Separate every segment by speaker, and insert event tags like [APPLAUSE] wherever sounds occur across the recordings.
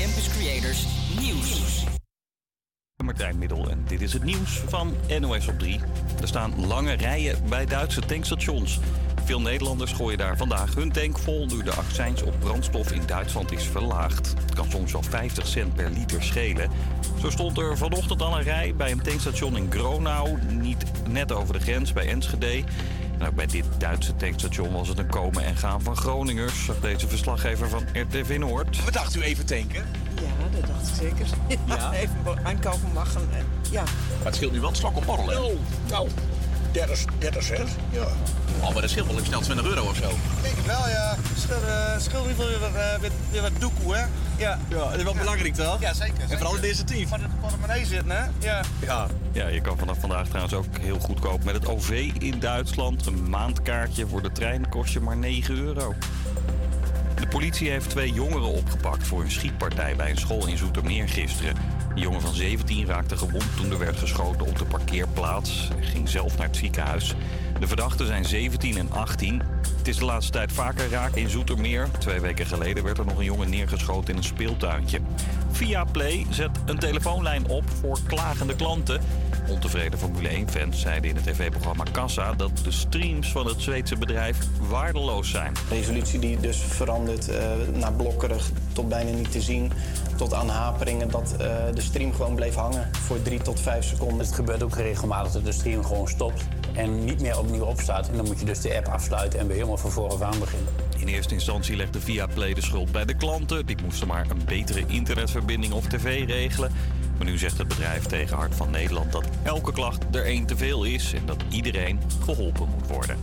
Speaker 1: Campus Creators Nieuws.
Speaker 2: Martijn Middel en dit is het nieuws van NOS op 3. Er staan lange rijen bij Duitse tankstations. Veel Nederlanders gooien daar vandaag hun tank vol nu de accijns op brandstof in Duitsland is verlaagd. Het kan soms wel 50 cent per liter schelen. Zo stond er vanochtend al een rij bij een tankstation in Gronau, niet net over de grens bij Enschede. Ook bij dit Duitse tankstation was het een komen en gaan van Groningers, zag deze verslaggever van RTV Noord.
Speaker 3: Wat dacht u even tanken?
Speaker 4: Ja, dat dacht ik zeker. Ja, [LAUGHS] even aankopen mag. En, eh, ja.
Speaker 3: Maar het scheelt nu wel een slok op borrelen.
Speaker 5: Oh, nou, 30, 30 cent. Ja.
Speaker 3: Oh, maar dat scheelt wel een snel 20 euro of zo.
Speaker 6: Denk het wel, ja. Scheelt, uh, ieder geval weer, wat, uh, weer, weer wat doekoe, hè? Ja.
Speaker 3: Ja, dat is wel belangrijk toch?
Speaker 6: Ja, zeker.
Speaker 3: En vooral in deze team.
Speaker 6: Maar de portemonnee zitten, hè? Ja.
Speaker 3: Ja.
Speaker 2: Ja, je kan vanaf vandaag trouwens ook heel goedkoop met het OV in Duitsland. Een maandkaartje voor de trein kost je maar 9 euro. De politie heeft twee jongeren opgepakt voor een schietpartij bij een school in Zoetermeer gisteren. De jongen van 17 raakte gewond toen er werd geschoten op de parkeerplaats. Hij ging zelf naar het ziekenhuis. De verdachten zijn 17 en 18. Het is de laatste tijd vaker raak in Zoetermeer. Twee weken geleden werd er nog een jongen neergeschoten in een speeltuintje. Via Play zet een telefoonlijn op voor klagende klanten. Ontevreden Formule 1-fans zeiden in het tv-programma Kassa dat de streams van het Zweedse bedrijf waardeloos zijn.
Speaker 7: Resolutie die dus verandert uh, naar blokkerig tot bijna niet te zien, tot aan haperingen, dat uh, de stream gewoon bleef hangen voor drie tot vijf seconden.
Speaker 8: Het gebeurt ook regelmatig dat de stream gewoon stopt en niet meer opnieuw opstaat. En dan moet je dus de app afsluiten en weer helemaal van vooraf aan beginnen.
Speaker 2: In eerste instantie legde Viaplay de schuld bij de klanten. Die moesten maar een betere internetverbinding of tv regelen. Maar nu zegt het bedrijf tegen Hart van Nederland dat elke klacht er één te veel is en dat iedereen geholpen moet worden.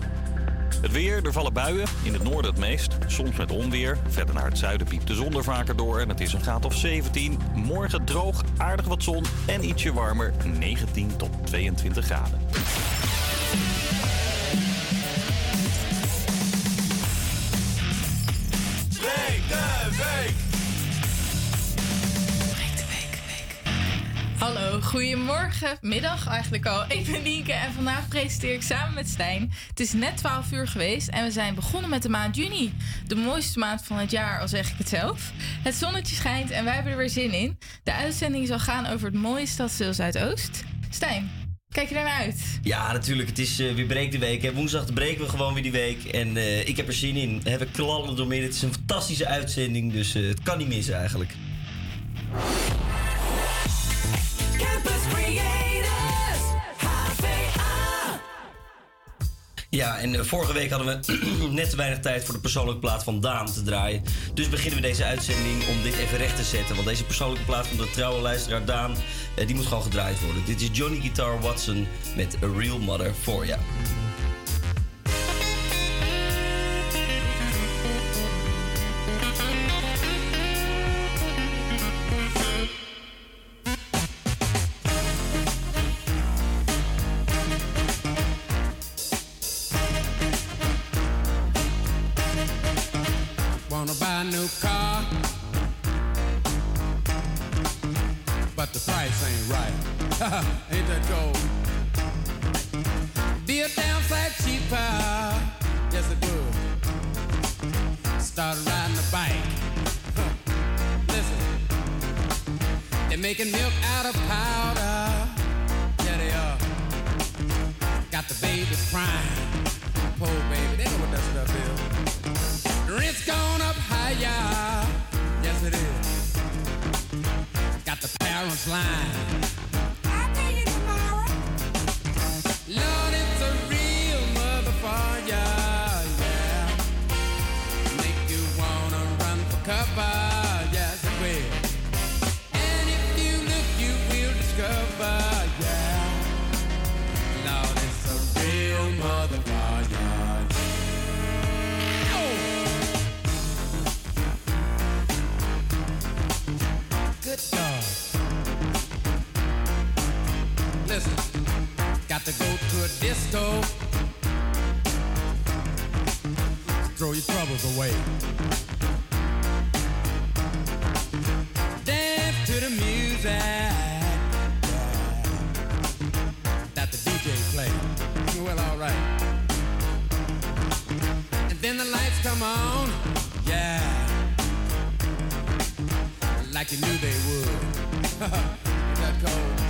Speaker 2: Het weer, er vallen buien. In het noorden het meest. Soms met onweer. Verder naar het zuiden piept de zon er vaker door. En het is een graad of 17. Morgen droog, aardig wat zon en ietsje warmer. 19 tot 22 graden.
Speaker 9: Hallo, goedemorgen, middag eigenlijk al. Ik ben Nienke en vandaag presenteer ik samen met Stijn. Het is net 12 uur geweest en we zijn begonnen met de maand juni. De mooiste maand van het jaar, al zeg ik het zelf. Het zonnetje schijnt en wij hebben er weer zin in. De uitzending zal gaan over het mooie stadsdeel Zuidoost. Stijn, Kijk je naar uit?
Speaker 10: Ja, natuurlijk. Het is uh, weer breek de week. Hè. Woensdag breken we gewoon weer die week. En uh, ik heb er zin in. We hebben klallen door midden. Het is een fantastische uitzending. Dus uh, het kan niet missen eigenlijk. Ja, en vorige week hadden we [CLEARS THROAT] net te weinig tijd voor de persoonlijke plaat van Daan te draaien. Dus beginnen we deze uitzending om dit even recht te zetten. Want deze persoonlijke plaat van de trouwe luisteraar Daan, die moet gewoon gedraaid worden. Dit is Johnny Guitar Watson met A Real Mother for Ya.
Speaker 11: Start riding a bike. Listen, they're making milk out of powder. Yeah, they are. Got the babies crying. Poor baby, they know what that stuff is. Rent's gone up higher. Yes, it is. Got the parents lying. Disco. Throw your troubles away. Dance to the music that the DJ play. Well, all right. And then the lights come on. Yeah. like you knew they would. [LAUGHS] That cold?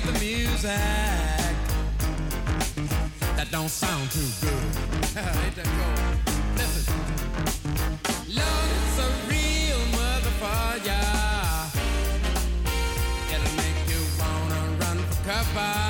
Speaker 11: Face the music. That don't sound too good. [LAUGHS] Ain't that cold? Listen. Lord, it's a real motherfucker. It'll make you wanna run for cover,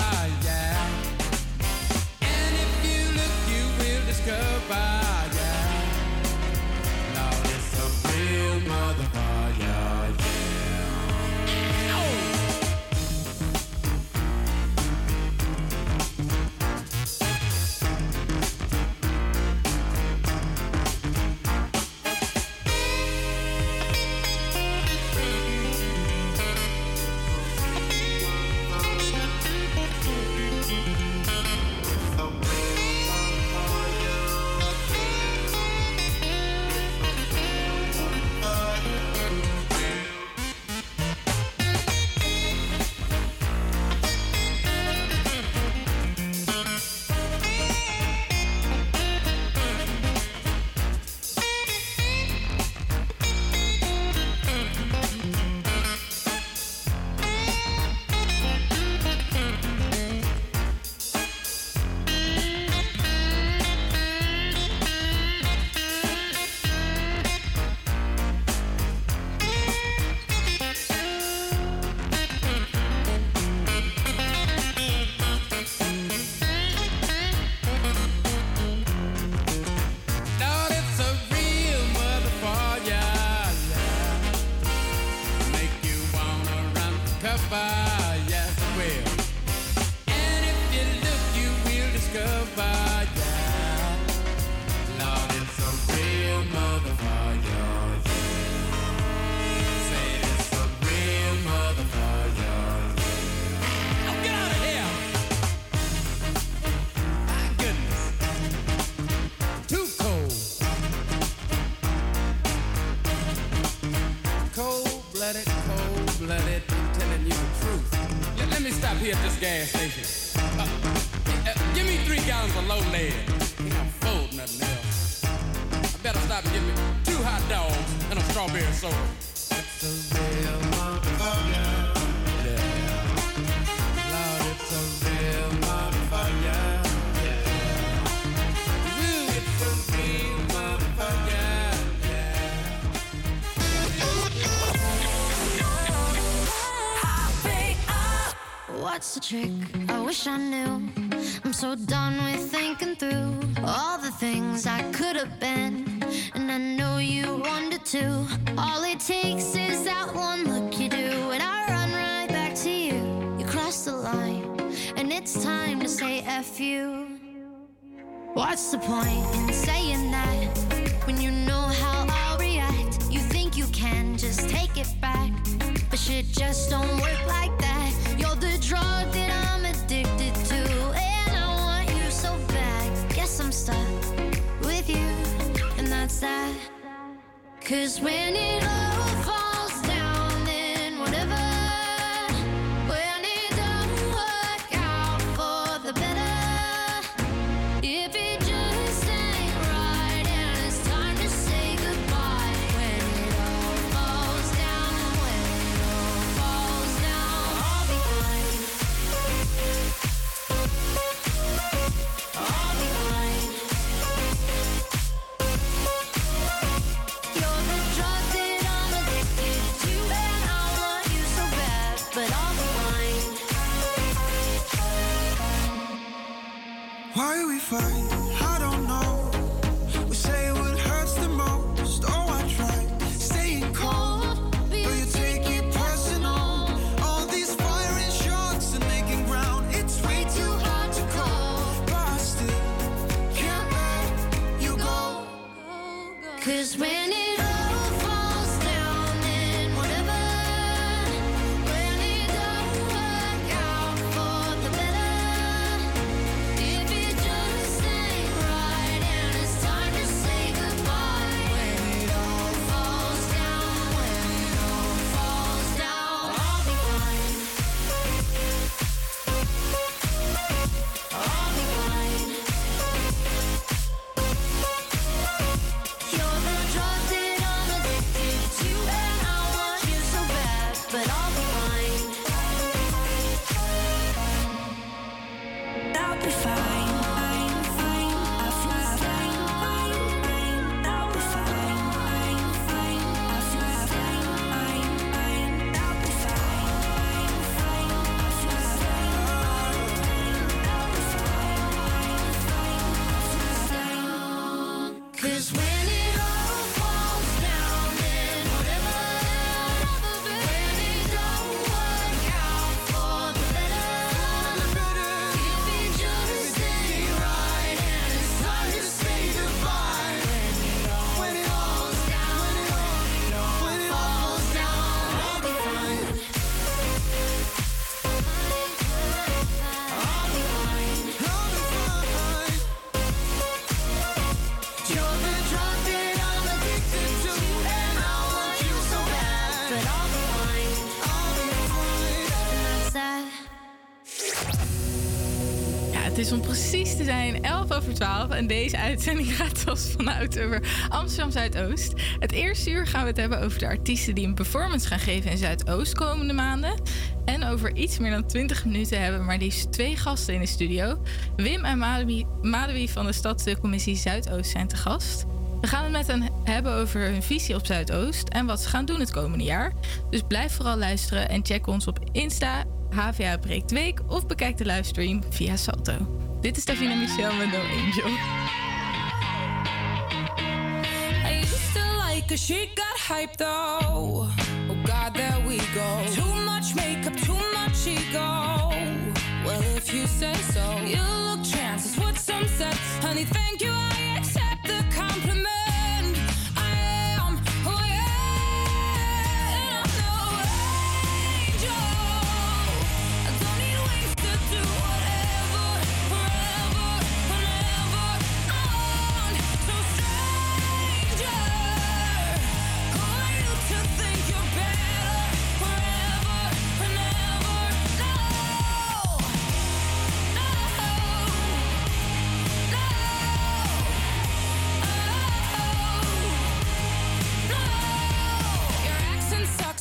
Speaker 11: I get me two hot dogs and a strawberry soda. It's a real motherfucker. Yeah. Lord, it's a real motherfucker.
Speaker 12: What's the trick? I wish I knew. I'm so done with thinking through all the things I could have been. And I know you wanted to. All it takes is that one look you do, and I run right back to you. You cross the line, and it's time to say F you. What's the point in saying that when you know how I'll react? You think you can just take it back, but shit just don't work like that. And that's that. Cause when it all
Speaker 9: find zijn 11 over 12 en deze uitzending [LAUGHS] gaat zoals vanuit over Amsterdam Zuidoost. Het eerste uur gaan we het hebben over de artiesten die een performance gaan geven in Zuidoost komende maanden. En over iets meer dan 20 minuten hebben we maar liefst twee gasten in de studio. Wim en Mademi van de Stadsdeelcommissie Zuidoost zijn te gast. We gaan het met hen hebben over hun visie op Zuidoost en wat ze gaan doen het komende jaar. Dus blijf vooral luisteren en check ons op Insta, HVA Breekt Week of bekijk de livestream via Salto. Dit is Davina Michel met No Angel.
Speaker 13: I used to like her, she got hyped though. Oh God, there we go. Too much makeup, too much ego. Well, if you say so, you look chances some. Honey, thank you, I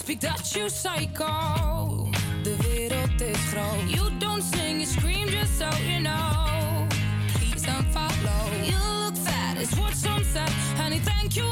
Speaker 13: speak Dutch, you psycho. De wereld is groot. You don't sing, you scream just so you know. Please don't follow. You look fat, is what some said. Honey, thank you,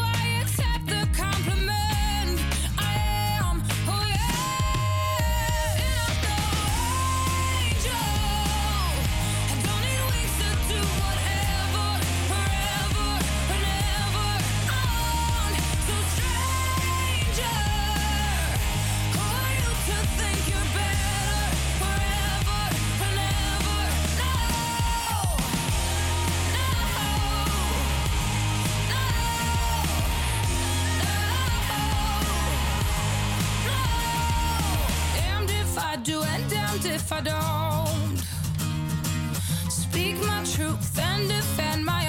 Speaker 13: damned if I don't. Speak my truth and defend my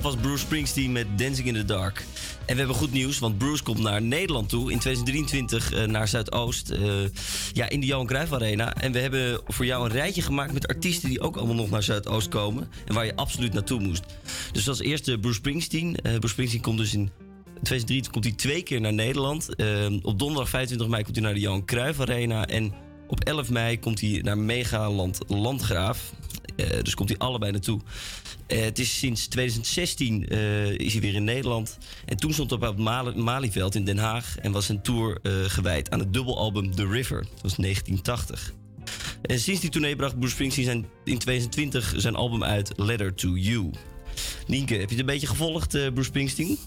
Speaker 10: Dat was Bruce Springsteen met Dancing in the Dark. En we hebben goed nieuws, want Bruce komt naar Nederland toe in 2023 eh, naar Zuidoost. eh, ja, in de Johan Cruijff Arena. En we hebben voor jou een rijtje gemaakt met artiesten die ook allemaal nog naar Zuidoost komen. En waar je absoluut naartoe moest. Dus als eerste Bruce Springsteen. Eh, Bruce Springsteen komt dus in 2023 komt hij twee keer naar Nederland. Op donderdag 25 mei komt hij naar de Johan Cruijff Arena. En op 11 mei komt hij naar Megaland Landgraaf. Eh, dus komt hij allebei naartoe. Eh, het is sinds 2016 eh, is hij weer in Nederland. En toen stond hij op het Mali- Malieveld in Den Haag. En was zijn tour gewijd aan het dubbelalbum The River. Dat was 1980. En sinds die tournee bracht Bruce Springsteen zijn, in 2020 zijn album uit Letter to You. Nienke, heb je het een beetje gevolgd, eh, Bruce Springsteen?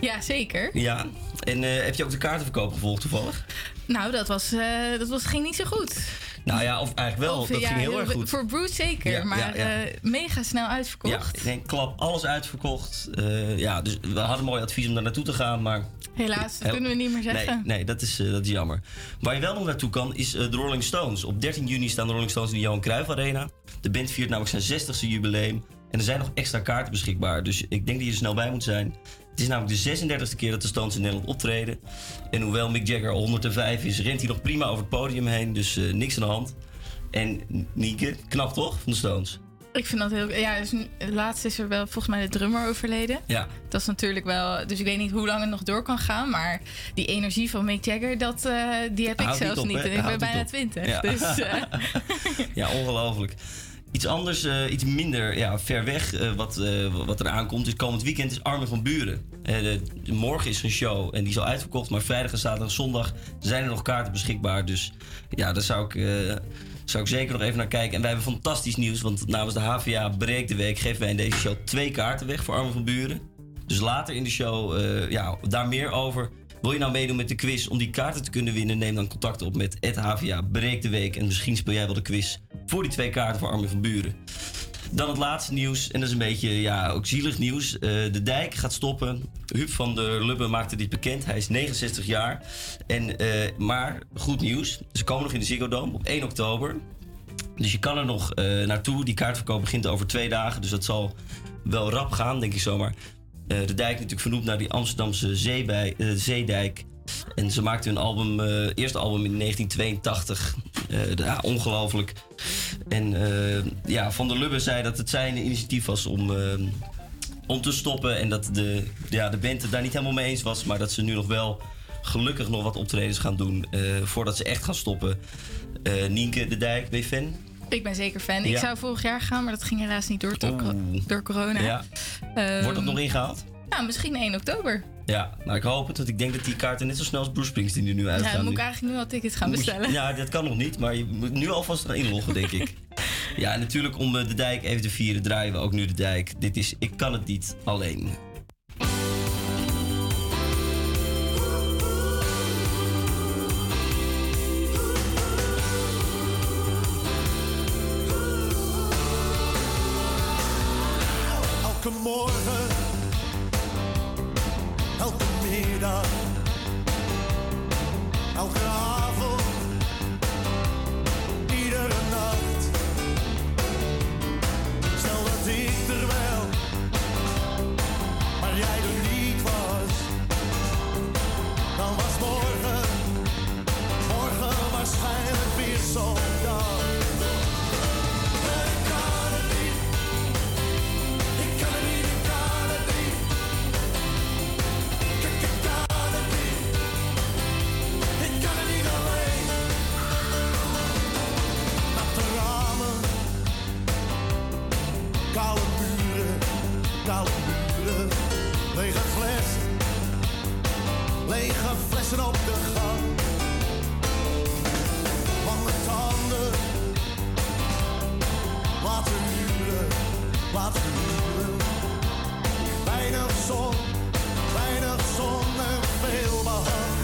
Speaker 9: Ja, zeker.
Speaker 10: Ja. En heb je ook de kaartenverkoop gevolgd toevallig?
Speaker 9: Nou, dat, was, dat was, ging niet zo goed.
Speaker 10: Nou ja, of eigenlijk wel.
Speaker 9: Of,
Speaker 10: dat
Speaker 9: ja,
Speaker 10: ging heel erg goed.
Speaker 9: Voor Bruce zeker,
Speaker 10: Ja,
Speaker 9: maar
Speaker 10: ja,
Speaker 9: eh, mega snel uitverkocht.
Speaker 10: Ja, in één klap alles uitverkocht. Eh, ja, dus we hadden mooi advies om daar naartoe te gaan, maar...
Speaker 9: Helaas, dat kunnen we niet meer zeggen.
Speaker 10: Nee, nee dat, is, eh, dat is jammer. Waar je wel nog naartoe kan, is de Rolling Stones. Op 13 juni staan de Rolling Stones in de Johan Cruijff Arena. De band viert namelijk zijn 60ste jubileum. En er zijn nog extra kaarten beschikbaar. Dus ik denk dat je er snel bij moet zijn. Het is namelijk de 36e keer dat de Stones in Nederland optreden. En hoewel Mick Jagger al 105 is, rent hij nog prima over het podium heen. Dus eh, niks aan de hand. En Nieke, knap toch, van de Stones?
Speaker 9: Ik vind dat heel... Ja, dus laatst is er wel volgens mij de drummer overleden.
Speaker 10: Ja.
Speaker 9: Dat is natuurlijk wel... Dus ik weet niet hoe lang het nog door kan gaan. Maar die energie van Mick Jagger, dat, eh, die heb ik
Speaker 10: niet
Speaker 9: zelfs
Speaker 10: op,
Speaker 9: niet. En ik ben bijna
Speaker 10: op.
Speaker 9: 20.
Speaker 10: Ja.
Speaker 9: Dus eh, [LAUGHS]
Speaker 10: Ja, ongelooflijk. Iets anders, eh, iets minder ja, ver weg, eh, wat, eh, wat er aankomt, is komend weekend is Armin van Buren. De- morgen is een show en die is al uitverkocht, maar vrijdag en zaterdag en zondag zijn er nog kaarten beschikbaar. Dus ja, daar zou ik, zou ik zeker nog even naar kijken. En wij hebben fantastisch nieuws, want namens de HVA Breek de Week geven wij in deze show twee kaarten weg voor Armin van Buren. Dus later in de show, ja, daar meer over. Wil je nou meedoen met de quiz om die kaarten te kunnen winnen? Neem dan contact op met het HVA Breek de Week. En misschien speel jij wel de quiz voor die twee kaarten voor Armin van Buren. Dan het laatste nieuws, en dat is een beetje ja, ook zielig nieuws. Eh, de dijk gaat stoppen. Huub van der Lubbe maakte dit bekend. Hij is 69 jaar. En, eh, maar goed nieuws, ze komen nog in de Ziggo Dome op 1 oktober. Dus je kan er nog eh, naartoe. Die kaartverkoop begint over twee dagen. Dus dat zal wel rap gaan, denk ik zomaar. De dijk natuurlijk vernoemd naar die Amsterdamse zeebij, zeedijk. En ze maakten hun album, eh, eerste album in 1982. Eh, ja, ongelooflijk. En eh, ja, Van der Lubbe zei dat het zijn initiatief was om, om te stoppen. En dat de, ja, de band het daar niet helemaal mee eens was. Maar dat ze nu nog wel gelukkig nog wat optredens gaan doen voordat ze echt gaan stoppen. Nienke de Dijk, ben je fan?
Speaker 9: Ik ben zeker fan. Ik
Speaker 10: Ja.
Speaker 9: zou vorig jaar gaan, maar dat ging helaas niet door, door, corona.
Speaker 10: Ja.
Speaker 9: Ehm,
Speaker 10: Wordt dat nog ingehaald?
Speaker 9: Nou, misschien 1 oktober.
Speaker 10: Ja, nou ik hoop het, want ik denk dat die kaarten net zo snel als Bruce Springsteen er nu
Speaker 9: Ja,
Speaker 10: uitgaan.
Speaker 9: dan moet
Speaker 10: nu.
Speaker 9: ik eigenlijk nu al tickets gaan bestellen.
Speaker 10: Ja, dat kan nog niet, maar je moet nu alvast erin inloggen, denk ik. [LAUGHS] Ja, en natuurlijk om eh, de dijk even te vieren draaien we ook nu de dijk. Dit is Ik kan het niet alleen.
Speaker 14: Koude muren, koude muren, lege flessen, lege flessen op de gang. Lange tanden, laten huren, laten huren. Weinig zon, weinig zon en veel behang.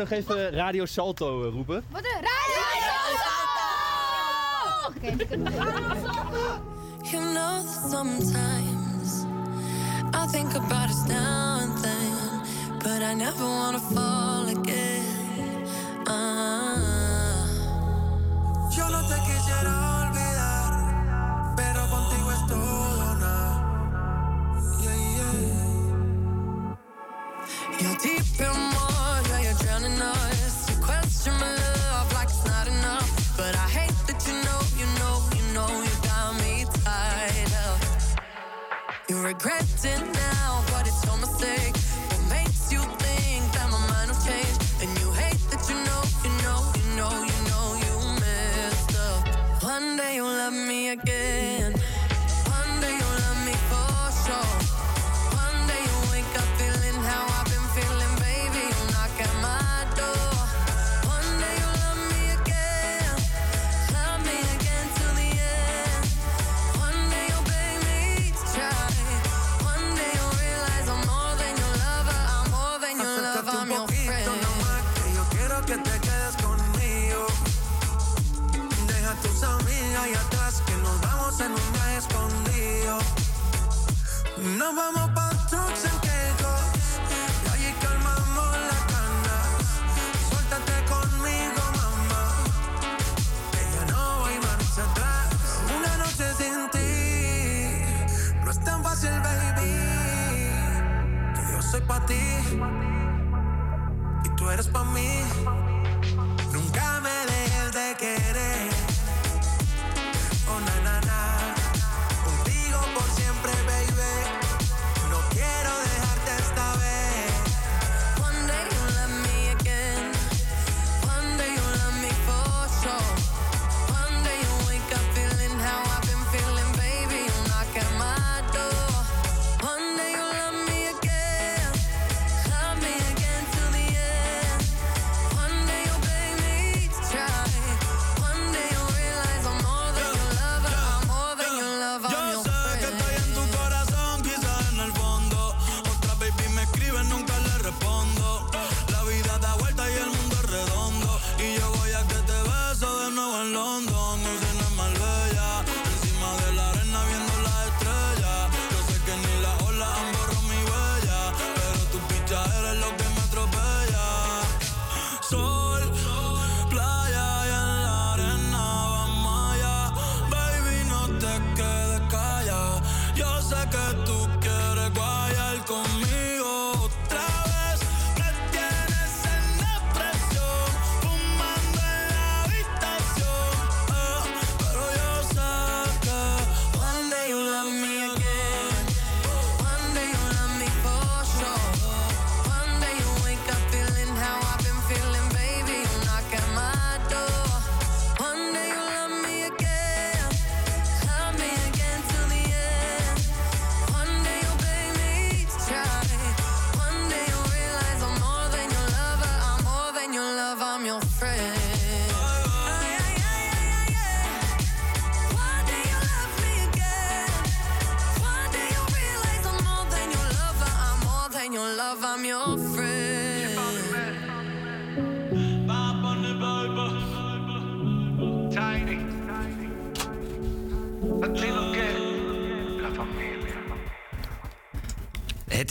Speaker 15: nog even eh, Radio Salto eh, roepen?
Speaker 16: Wat een radio!
Speaker 17: Oké, You know that sometimes I think about us now and then, but I never wanna fall. again.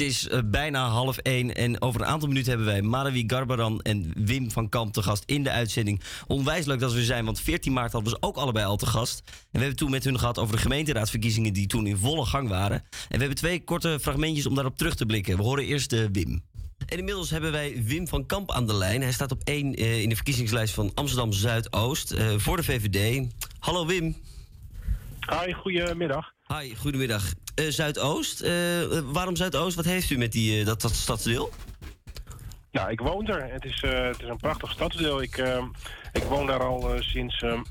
Speaker 10: is eh, bijna half één en over een aantal minuten hebben wij Marawi Garbaran en Wim van Kamp te gast in de uitzending. Onwijs leuk dat we zijn, want 14 maart hadden we ze ook allebei al te gast. En we hebben toen met hun gehad over de gemeenteraadsverkiezingen die toen in volle gang waren. En we hebben twee korte fragmentjes om daarop terug te blikken. We horen eerst uh, Wim. En inmiddels hebben wij Wim van Kamp aan de lijn. Hij staat op één eh, in de verkiezingslijst van Amsterdam Zuidoost voor de VVD. Hallo Wim.
Speaker 18: Hi, goedemiddag.
Speaker 10: Hi, goedemiddag. Eh, Zuidoost. Eh, waarom Zuidoost? Wat heeft u met die, eh, dat, dat stadsdeel?
Speaker 18: Nou, ik woon er. Het is, het is een prachtig stadsdeel. Ik, ik woon daar al sinds ehm,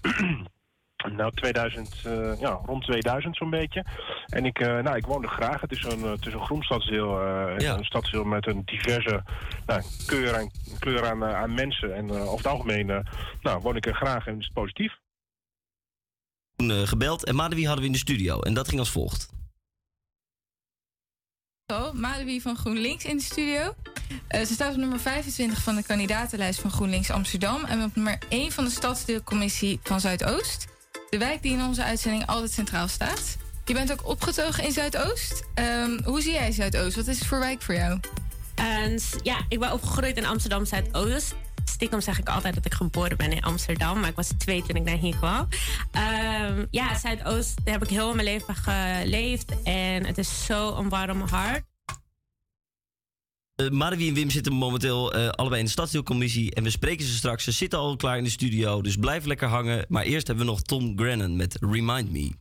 Speaker 18: [CLEARS THROAT] nou, 2000, ja, rond 2000 zo'n beetje. En ik, nou, ik woon er graag. Het is een, het is een groen stadsdeel. Ja. Een stadsdeel met een diverse nou, kleur aan, aan mensen. En over het algemeen nou, woon ik er graag en is het positief.
Speaker 10: Eh, gebeld en Madewie hadden we in de studio. En dat ging als volgt.
Speaker 9: Oh, Hallo, Madewie van GroenLinks in de studio. Eh, ze staat op nummer 25 van de kandidatenlijst van GroenLinks Amsterdam en op nummer 1 van de stadsdeelcommissie van Zuidoost. De wijk die in onze uitzending altijd centraal staat. Je bent ook opgetogen in Zuidoost. Um, hoe zie jij Zuidoost? Wat is het voor wijk voor jou?
Speaker 19: Uh, ja, ik ben opgegroeid in Amsterdam Zuidoost. Stiekem zeg ik altijd dat ik geboren ben in Amsterdam, maar ik was twee toen ik naar hier kwam. Ehm, ja, Zuidoost daar heb ik heel mijn leven geleefd en het is zo een warm hart.
Speaker 10: Uh, en Wim zitten momenteel eh, allebei in de stadsdeelcommissie. En we spreken ze straks. Ze zitten al klaar in de studio. Dus blijf lekker hangen. Maar eerst hebben we nog Tom Grennan met
Speaker 20: Remind Me.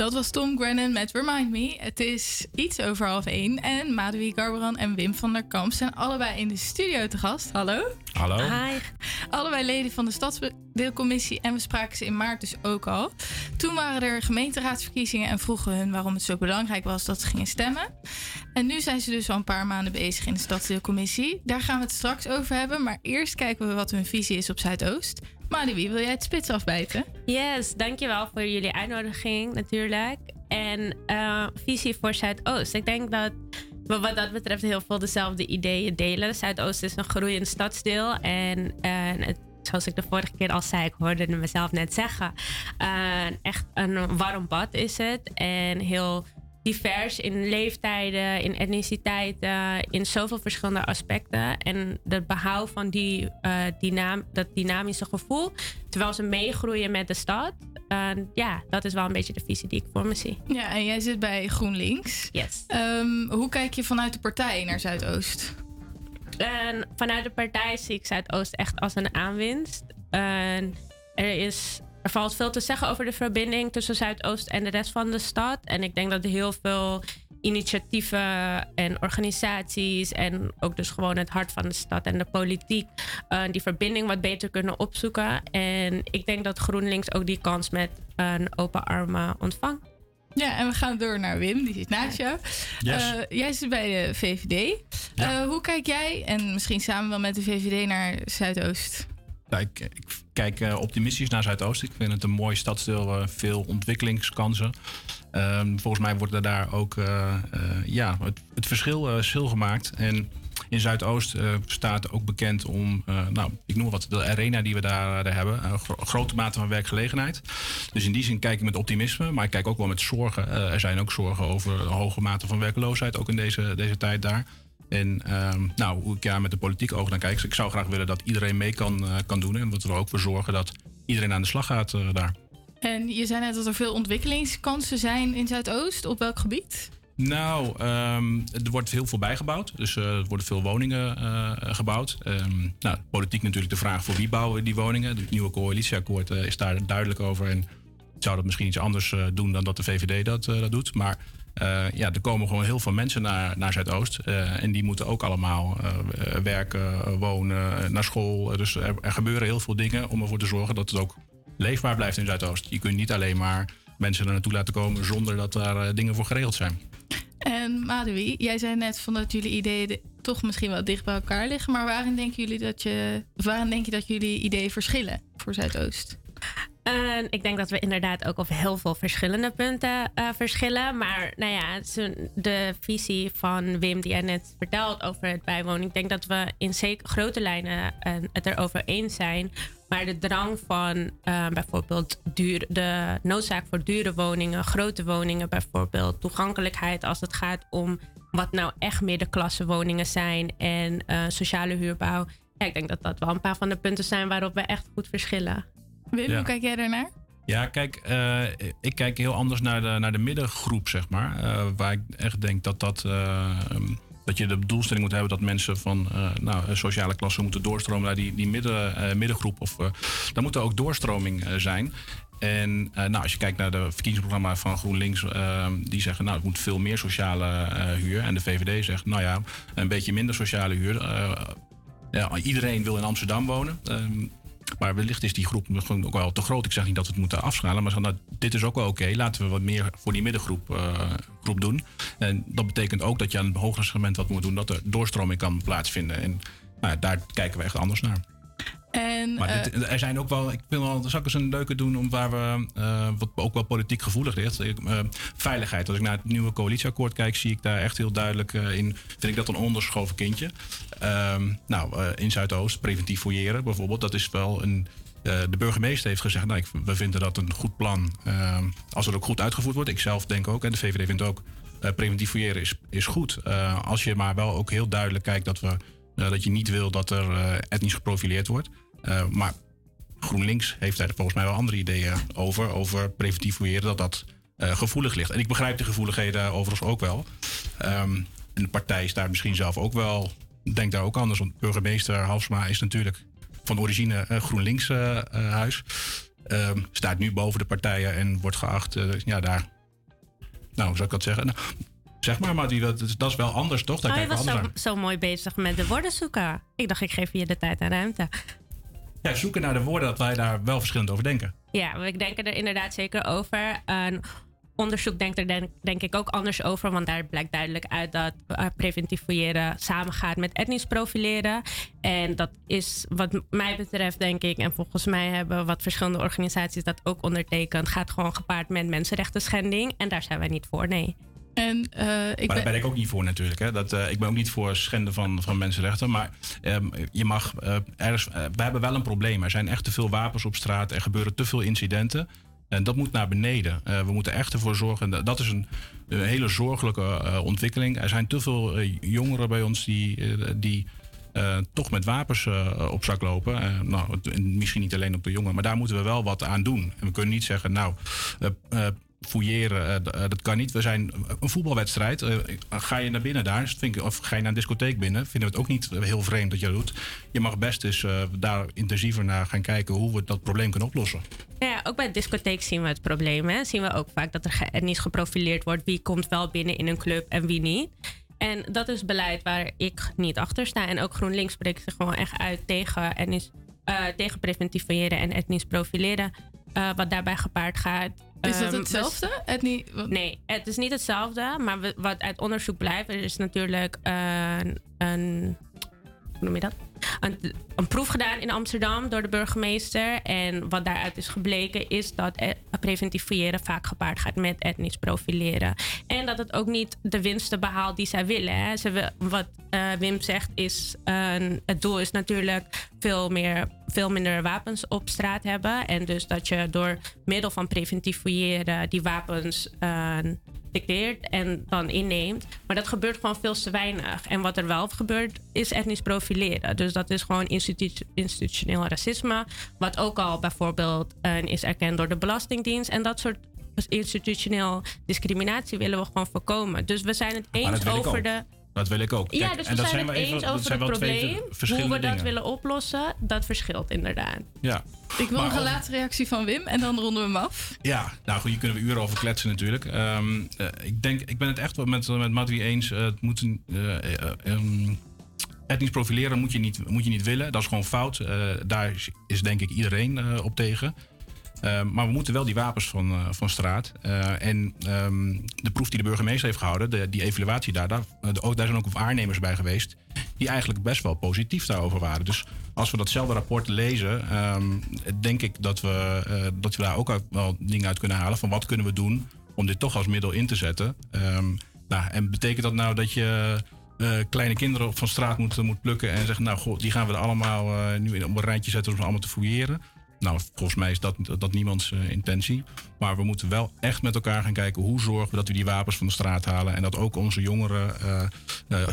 Speaker 9: Dat was Tom Grennan met Remind Me. Het is iets over half één. En Madeleine Garberan en Wim van der Kamp zijn allebei in de studio te gast. Hallo.
Speaker 21: Hallo.
Speaker 9: Hi. Allebei leden van de Stadsdeelcommissie. En we spraken ze in maart dus ook al. Toen waren er gemeenteraadsverkiezingen en vroegen hun waarom het zo belangrijk was dat ze gingen stemmen. En nu zijn ze dus al een paar maanden bezig in de Stadsdeelcommissie. Daar gaan we het straks over hebben. Maar eerst kijken we wat hun visie is op Zuidoost. Madeleine, wil jij het spits afbijten?
Speaker 19: Yes, dankjewel voor jullie uitnodiging natuurlijk. En eh, visie voor Zuidoost. Ik denk dat we wat dat betreft heel veel dezelfde ideeën delen. Zuidoost is een groeiend stadsdeel. En, en het, zoals ik de vorige keer al zei, ik hoorde mezelf net zeggen. eh, echt een warm bad is het. En heel divers in leeftijden, in etniciteiten, in zoveel verschillende aspecten. En het behoud van die, eh, dynam dat dynamische gevoel, terwijl ze meegroeien met de stad. eh, ja, dat is wel een beetje de visie die ik voor me zie.
Speaker 9: Ja, en jij zit bij GroenLinks.
Speaker 19: Yes.
Speaker 9: Ehm, hoe kijk je vanuit de partij naar Zuidoost?
Speaker 19: En vanuit de partij zie ik Zuidoost echt als een aanwinst. En er, is, er valt veel te zeggen over de verbinding tussen Zuidoost en de rest van de stad. En ik denk dat er heel veel initiatieven en organisaties en ook dus gewoon het hart van de stad en de politiek eh, die verbinding wat beter kunnen opzoeken. En ik denk dat GroenLinks ook die kans met een open armen ontvangt.
Speaker 9: Ja, en we gaan door naar Wim, die zit naast jou.
Speaker 21: Yes.
Speaker 9: Eh, jij zit bij de VVD. Eh, hoe kijk jij, en misschien samen wel met de VVD, naar Zuidoost?
Speaker 21: Ik, kijk eh, optimistisch naar Zuidoost. Ik vind het een mooi stadsdeel, eh, veel ontwikkelingskansen. Ehm, volgens mij wordt er daar ook eh, ja, het, verschil, verschil gemaakt. En in Zuidoost staat ook bekend om, nou, ik noem wat, de arena die we daar, hebben. Een gro- grote mate van werkgelegenheid. Dus in die zin kijk ik met optimisme, maar ik kijk ook wel met zorgen. Er zijn ook zorgen over hoge mate van werkloosheid, ook in deze, deze tijd daar. En ehm, nou, hoe ik ja, met de politieke ogen naar kijk, ik zou graag willen dat iedereen mee kan, eh, kan doen. En dat we er ook voor zorgen dat iedereen aan de slag gaat eh, daar.
Speaker 9: En je zei net dat er veel ontwikkelingskansen zijn in Zuidoost. Op welk gebied?
Speaker 21: Nou, ehm, er wordt heel veel bijgebouwd. Dus eh, er worden veel woningen gebouwd. Ehm, nou, politiek natuurlijk de vraag voor wie bouwen die woningen. Het nieuwe coalitieakkoord is daar duidelijk over. En zou dat misschien iets anders doen dan dat de VVD dat, dat doet. Maar eh, ja, er komen gewoon heel veel mensen naar, naar Zuidoost. eh, en die moeten ook allemaal eh, werken, wonen, naar school. Dus er, gebeuren heel veel dingen om ervoor te zorgen dat het ook leefbaar blijft in Zuidoost. Je kunt niet alleen maar mensen er naartoe laten komen zonder dat daar dingen voor geregeld zijn.
Speaker 9: En Madhuri, jij zei net van dat jullie ideeën de- toch misschien wel dicht bij elkaar liggen. Maar waarin denken jullie dat je, waarin denk je dat jullie ideeën verschillen voor Zuidoost?
Speaker 19: Ik denk dat we inderdaad ook op heel veel verschillende punten eh, verschillen. Maar nou ja, de visie van Wim die jij net vertelt over het bijwonen. Ik denk dat we in zeker grote lijnen eh, het erover eens zijn. Maar de drang van eh, bijvoorbeeld duur, de noodzaak voor dure woningen, grote woningen bijvoorbeeld. Toegankelijkheid als het gaat om wat nou echt middenklasse woningen zijn en sociale huurbouw. Ik denk dat dat wel een paar van de punten zijn waarop we echt goed verschillen.
Speaker 9: Wim,
Speaker 21: Ja.
Speaker 9: hoe kijk jij daarnaar?
Speaker 21: Ja, kijk, eh, ik kijk heel anders naar de, naar de middengroep, zeg maar. Eh, waar ik echt denk dat, dat, eh, ehm, dat je de doelstelling moet hebben dat mensen van nou, sociale klasse moeten doorstromen naar die, die midden, middengroep. Of, daar moet er ook doorstroming zijn. En nou, als je kijkt naar de verkiezingsprogramma van GroenLinks, ehm, die zeggen nou het moet veel meer sociale eh, huur. En de VVD zegt nou ja, een beetje minder sociale huur. Ja, iedereen wil in Amsterdam wonen. Maar wellicht is die groep ook wel te groot. Ik zeg niet dat we het moeten afschalen. Maar nou, dit is ook wel oké. Laten we wat meer voor die middengroep eh, groep doen. En dat betekent ook dat je aan het hoger segment wat moet doen. Dat er doorstroming kan plaatsvinden. En nou, daar kijken we echt anders naar.
Speaker 9: En,
Speaker 21: Maar
Speaker 9: eh,
Speaker 21: dit- er zijn ook wel, ik wil wel, zal ik eens een leuke doen om waar we, eh, wat ook wel politiek gevoelig ligt. Eh, veiligheid. Als ik naar het nieuwe coalitieakkoord kijk, zie ik daar echt heel duidelijk in. Vind ik dat een onderschoven kindje. Ehm, nou, in Zuidoost, preventief fouilleren bijvoorbeeld, dat is wel een. de burgemeester heeft gezegd, nou, ik, we vinden dat een goed plan. ehm, als het ook goed uitgevoerd wordt. Ik zelf denk ook, en de VVD vindt ook, preventief fouilleren is, is goed. Als je maar wel ook heel duidelijk kijkt dat, we, dat je niet wil dat er eh, etnisch geprofileerd wordt. Eh, maar GroenLinks heeft daar volgens mij wel andere ideeën over. Over preventief fouilleren, dat dat eh, gevoelig ligt. En ik begrijp de gevoeligheden overigens ook wel. Ehm, en de partij is daar misschien zelf ook wel, denkt daar ook anders. Want burgemeester Halfsma is natuurlijk van origine eh, GroenLinks eh, eh, huis. Ehm, staat nu boven de partijen en wordt geacht, eh, ja, daar... Nou, hoe zou ik dat zeggen? Nou, zeg maar, maar die, dat, dat is wel anders, toch? Daar
Speaker 19: Oh, je was zo mooi bezig met de woorden zoeken. Ik dacht, ik geef je de tijd en ruimte.
Speaker 21: Ja, zoeken naar de woorden dat wij daar wel verschillend over denken.
Speaker 19: Ja, we denken er inderdaad zeker over. Een onderzoek denkt er denk, denk ik ook anders over. Want daar blijkt duidelijk uit dat eh, preventief fouilleren samengaat met etnisch profileren. En dat is wat mij betreft, denk ik, en volgens mij hebben wat verschillende organisaties dat ook ondertekend, gaat gewoon gepaard met mensenrechten schending. En daar zijn wij niet voor, nee.
Speaker 9: En eh, ik
Speaker 21: maar daar ben ik ook niet voor natuurlijk. Hè. Dat, eh, ik ben ook niet voor schenden van, van mensenrechten. Maar ehm, je mag. eh, er eh, we hebben wel een probleem. Er zijn echt te veel wapens op straat. Er gebeuren te veel incidenten. En dat moet naar beneden. We moeten echt ervoor zorgen. dat- is een, een hele zorgelijke ontwikkeling. Er zijn te veel jongeren bij ons die, die toch met wapens op zak lopen. Nou, misschien niet alleen op de jongeren, maar daar moeten we wel wat aan doen. En we kunnen niet zeggen, nou, fouilleren, eh, eh, dat kan niet. We zijn een voetbalwedstrijd. eh, ga je naar binnen daar, of ga je naar een discotheek binnen, vinden we het ook niet heel vreemd dat je dat doet. Je mag best eens eh, daar intensiever naar gaan kijken hoe we dat probleem kunnen oplossen.
Speaker 19: Ja, ook bij de discotheek zien we het probleem. Hè? Zien we ook vaak dat er etnisch geprofileerd wordt. Wie komt wel binnen in een club en wie niet. En dat is beleid waar ik niet achter sta. En ook GroenLinks spreekt zich gewoon echt uit tegen, etnisch, eh, tegen preventief en etnisch profileren. wat daarbij gepaard gaat.
Speaker 9: Is dat
Speaker 19: Ehm,
Speaker 9: hetzelfde? Etnie,
Speaker 19: Nee, het is niet hetzelfde. Maar we- wat uit onderzoek blijft, er is natuurlijk een, een hoe noem je dat? Een, proef gedaan in Amsterdam door de burgemeester. En wat daaruit is gebleken, is dat e- preventief fouilleren vaak gepaard gaat met etnisch profileren. En dat het ook niet de winsten behaalt die zij willen. Hè. Ze wat eh, Wim zegt, is het doel is natuurlijk veel, meer, veel minder wapens op straat hebben. En dus dat je door middel van preventief fouilleren die wapens eh, dicteert en dan inneemt. Maar dat gebeurt gewoon veel te weinig. En wat er wel gebeurt, is etnisch profileren. Dus dat is gewoon institu- institutioneel racisme. Wat ook al bijvoorbeeld eh, is erkend door de Belastingdienst. En dat soort institutioneel discriminatie willen we gewoon voorkomen. Dus we zijn het eens over de.
Speaker 21: Dat wil ik ook.
Speaker 19: Ja, dus
Speaker 21: en
Speaker 19: we
Speaker 21: dat
Speaker 19: zijn het
Speaker 21: even-
Speaker 19: eens over
Speaker 21: zijn
Speaker 19: het probleem. Hoe we dat
Speaker 21: dingen.
Speaker 19: willen oplossen, dat verschilt inderdaad.
Speaker 21: Ja.
Speaker 9: Ik wil nog een laatste reactie van Wim en dan ronden we hem af.
Speaker 21: Ja, nou goed, hier kunnen we uren over kletsen natuurlijk. Ehm, eh, ik, denk, ik ben het echt wel met, met Madri eens. eh, het moet een, eh, eh, ehm, etnisch profileren moet je, niet, moet je niet willen. Dat is gewoon fout. Eh, daar is, is denk ik iedereen eh, op tegen. Ehm, maar we moeten wel die wapens van, eh, van straat. Eh, en ehm, de proef die de burgemeester heeft gehouden, de, die evaluatie daar, daar, eh, daar zijn ook waarnemers bij geweest. Die eigenlijk best wel positief daarover waren. Dus als we datzelfde rapport lezen, ehm, denk ik dat we, dat we daar ook wel dingen uit kunnen halen. Van wat kunnen we doen om dit toch als middel in te zetten. Nou, en betekent dat nou dat je kleine kinderen van straat moet, moet plukken en zeggen, nou die gaan we er allemaal nu in- op een rijtje zetten om ze allemaal te fouilleren? Nou, volgens mij is dat, dat niemands eh, intentie. Maar we moeten wel echt met elkaar gaan kijken hoe zorgen we dat we die wapens van de straat halen en dat ook onze jongeren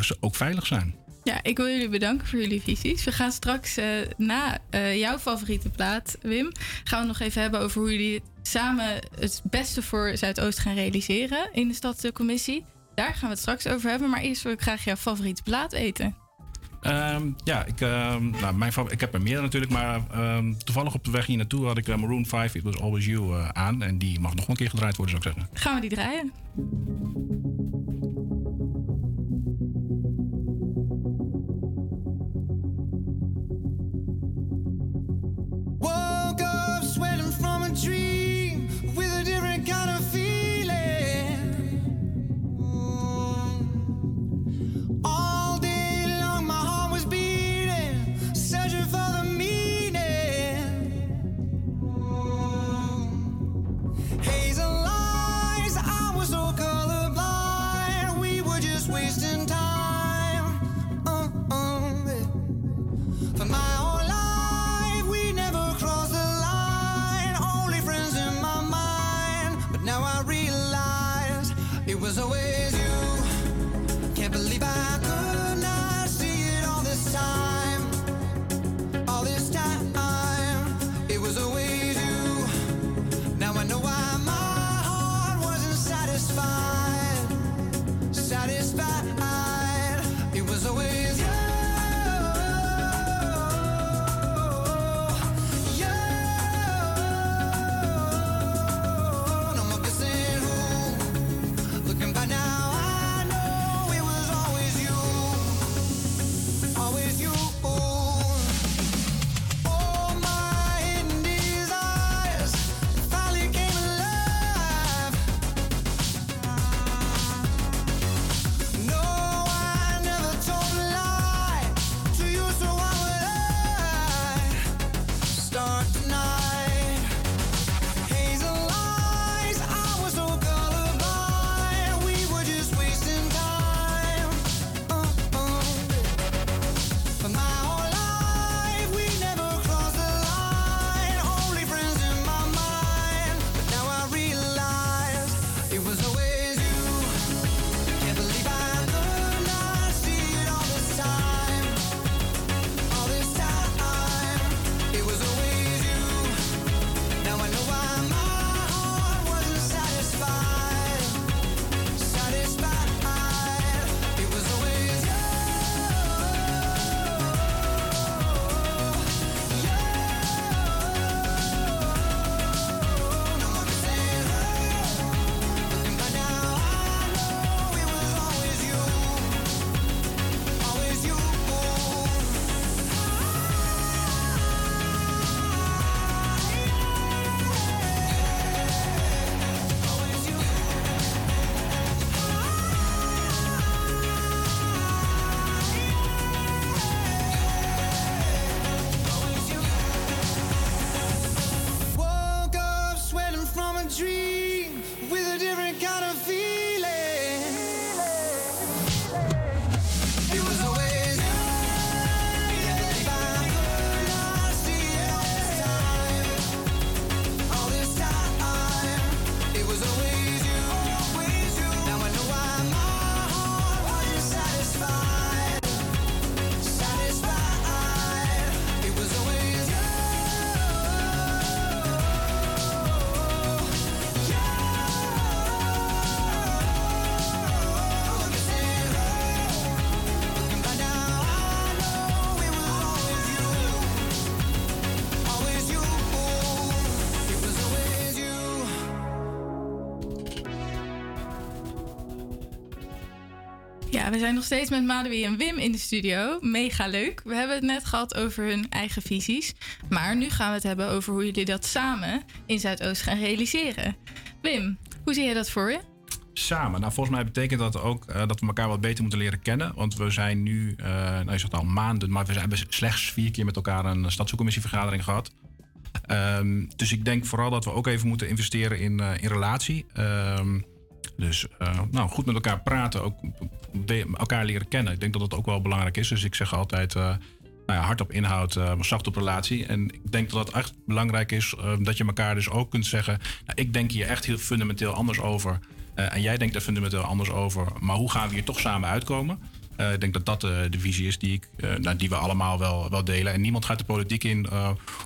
Speaker 21: ze ook veilig zijn.
Speaker 9: Ja, ik wil jullie bedanken voor jullie visies. We gaan straks na jouw favoriete plaat, Wim, gaan we nog even hebben over hoe jullie samen het beste voor Zuidoost gaan realiseren in de stadscommissie. Daar gaan we het straks over hebben. Maar eerst wil ik graag jouw favoriete plaat eten.
Speaker 21: Ehm, ja, ik, ehm, nou, mijn, ik heb er meer natuurlijk, maar ehm, toevallig op de weg hier naartoe had ik eh, Maroon 5, It Was Always You eh, aan. En die mag nog een keer gedraaid worden, zou ik zeggen.
Speaker 9: Gaan we die draaien? We zijn nog steeds met Madewi en Wim in de studio. Mega leuk. We hebben het net gehad over hun eigen visies. Maar nu gaan we het hebben over hoe jullie dat samen in Zuidoost gaan realiseren. Wim, hoe zie je dat voor je?
Speaker 21: Samen. Nou, volgens mij betekent dat ook eh, dat we elkaar wat beter moeten leren kennen. Want we zijn nu, eh, nou je zegt al maanden, maar we hebben slechts vier keer met elkaar een stadscommissievergadering gehad. Ehm, dus ik denk vooral dat we ook even moeten investeren in, eh, in relatie. Ehm, dus eh, nou, goed met elkaar praten, ook elkaar leren kennen. Ik denk dat dat ook wel belangrijk is. Dus ik zeg altijd eh, nou ja, hard op inhoud, eh, maar zacht op relatie. En ik denk dat dat echt belangrijk is. dat je elkaar dus ook kunt zeggen... Nou, ik denk hier echt heel fundamenteel anders over. en jij denkt er fundamenteel anders over. Maar hoe gaan we hier toch samen uitkomen? Eh, ik denk dat dat eh, de visie is die, ik, eh, nou, die we allemaal wel, wel delen. En niemand gaat de politiek in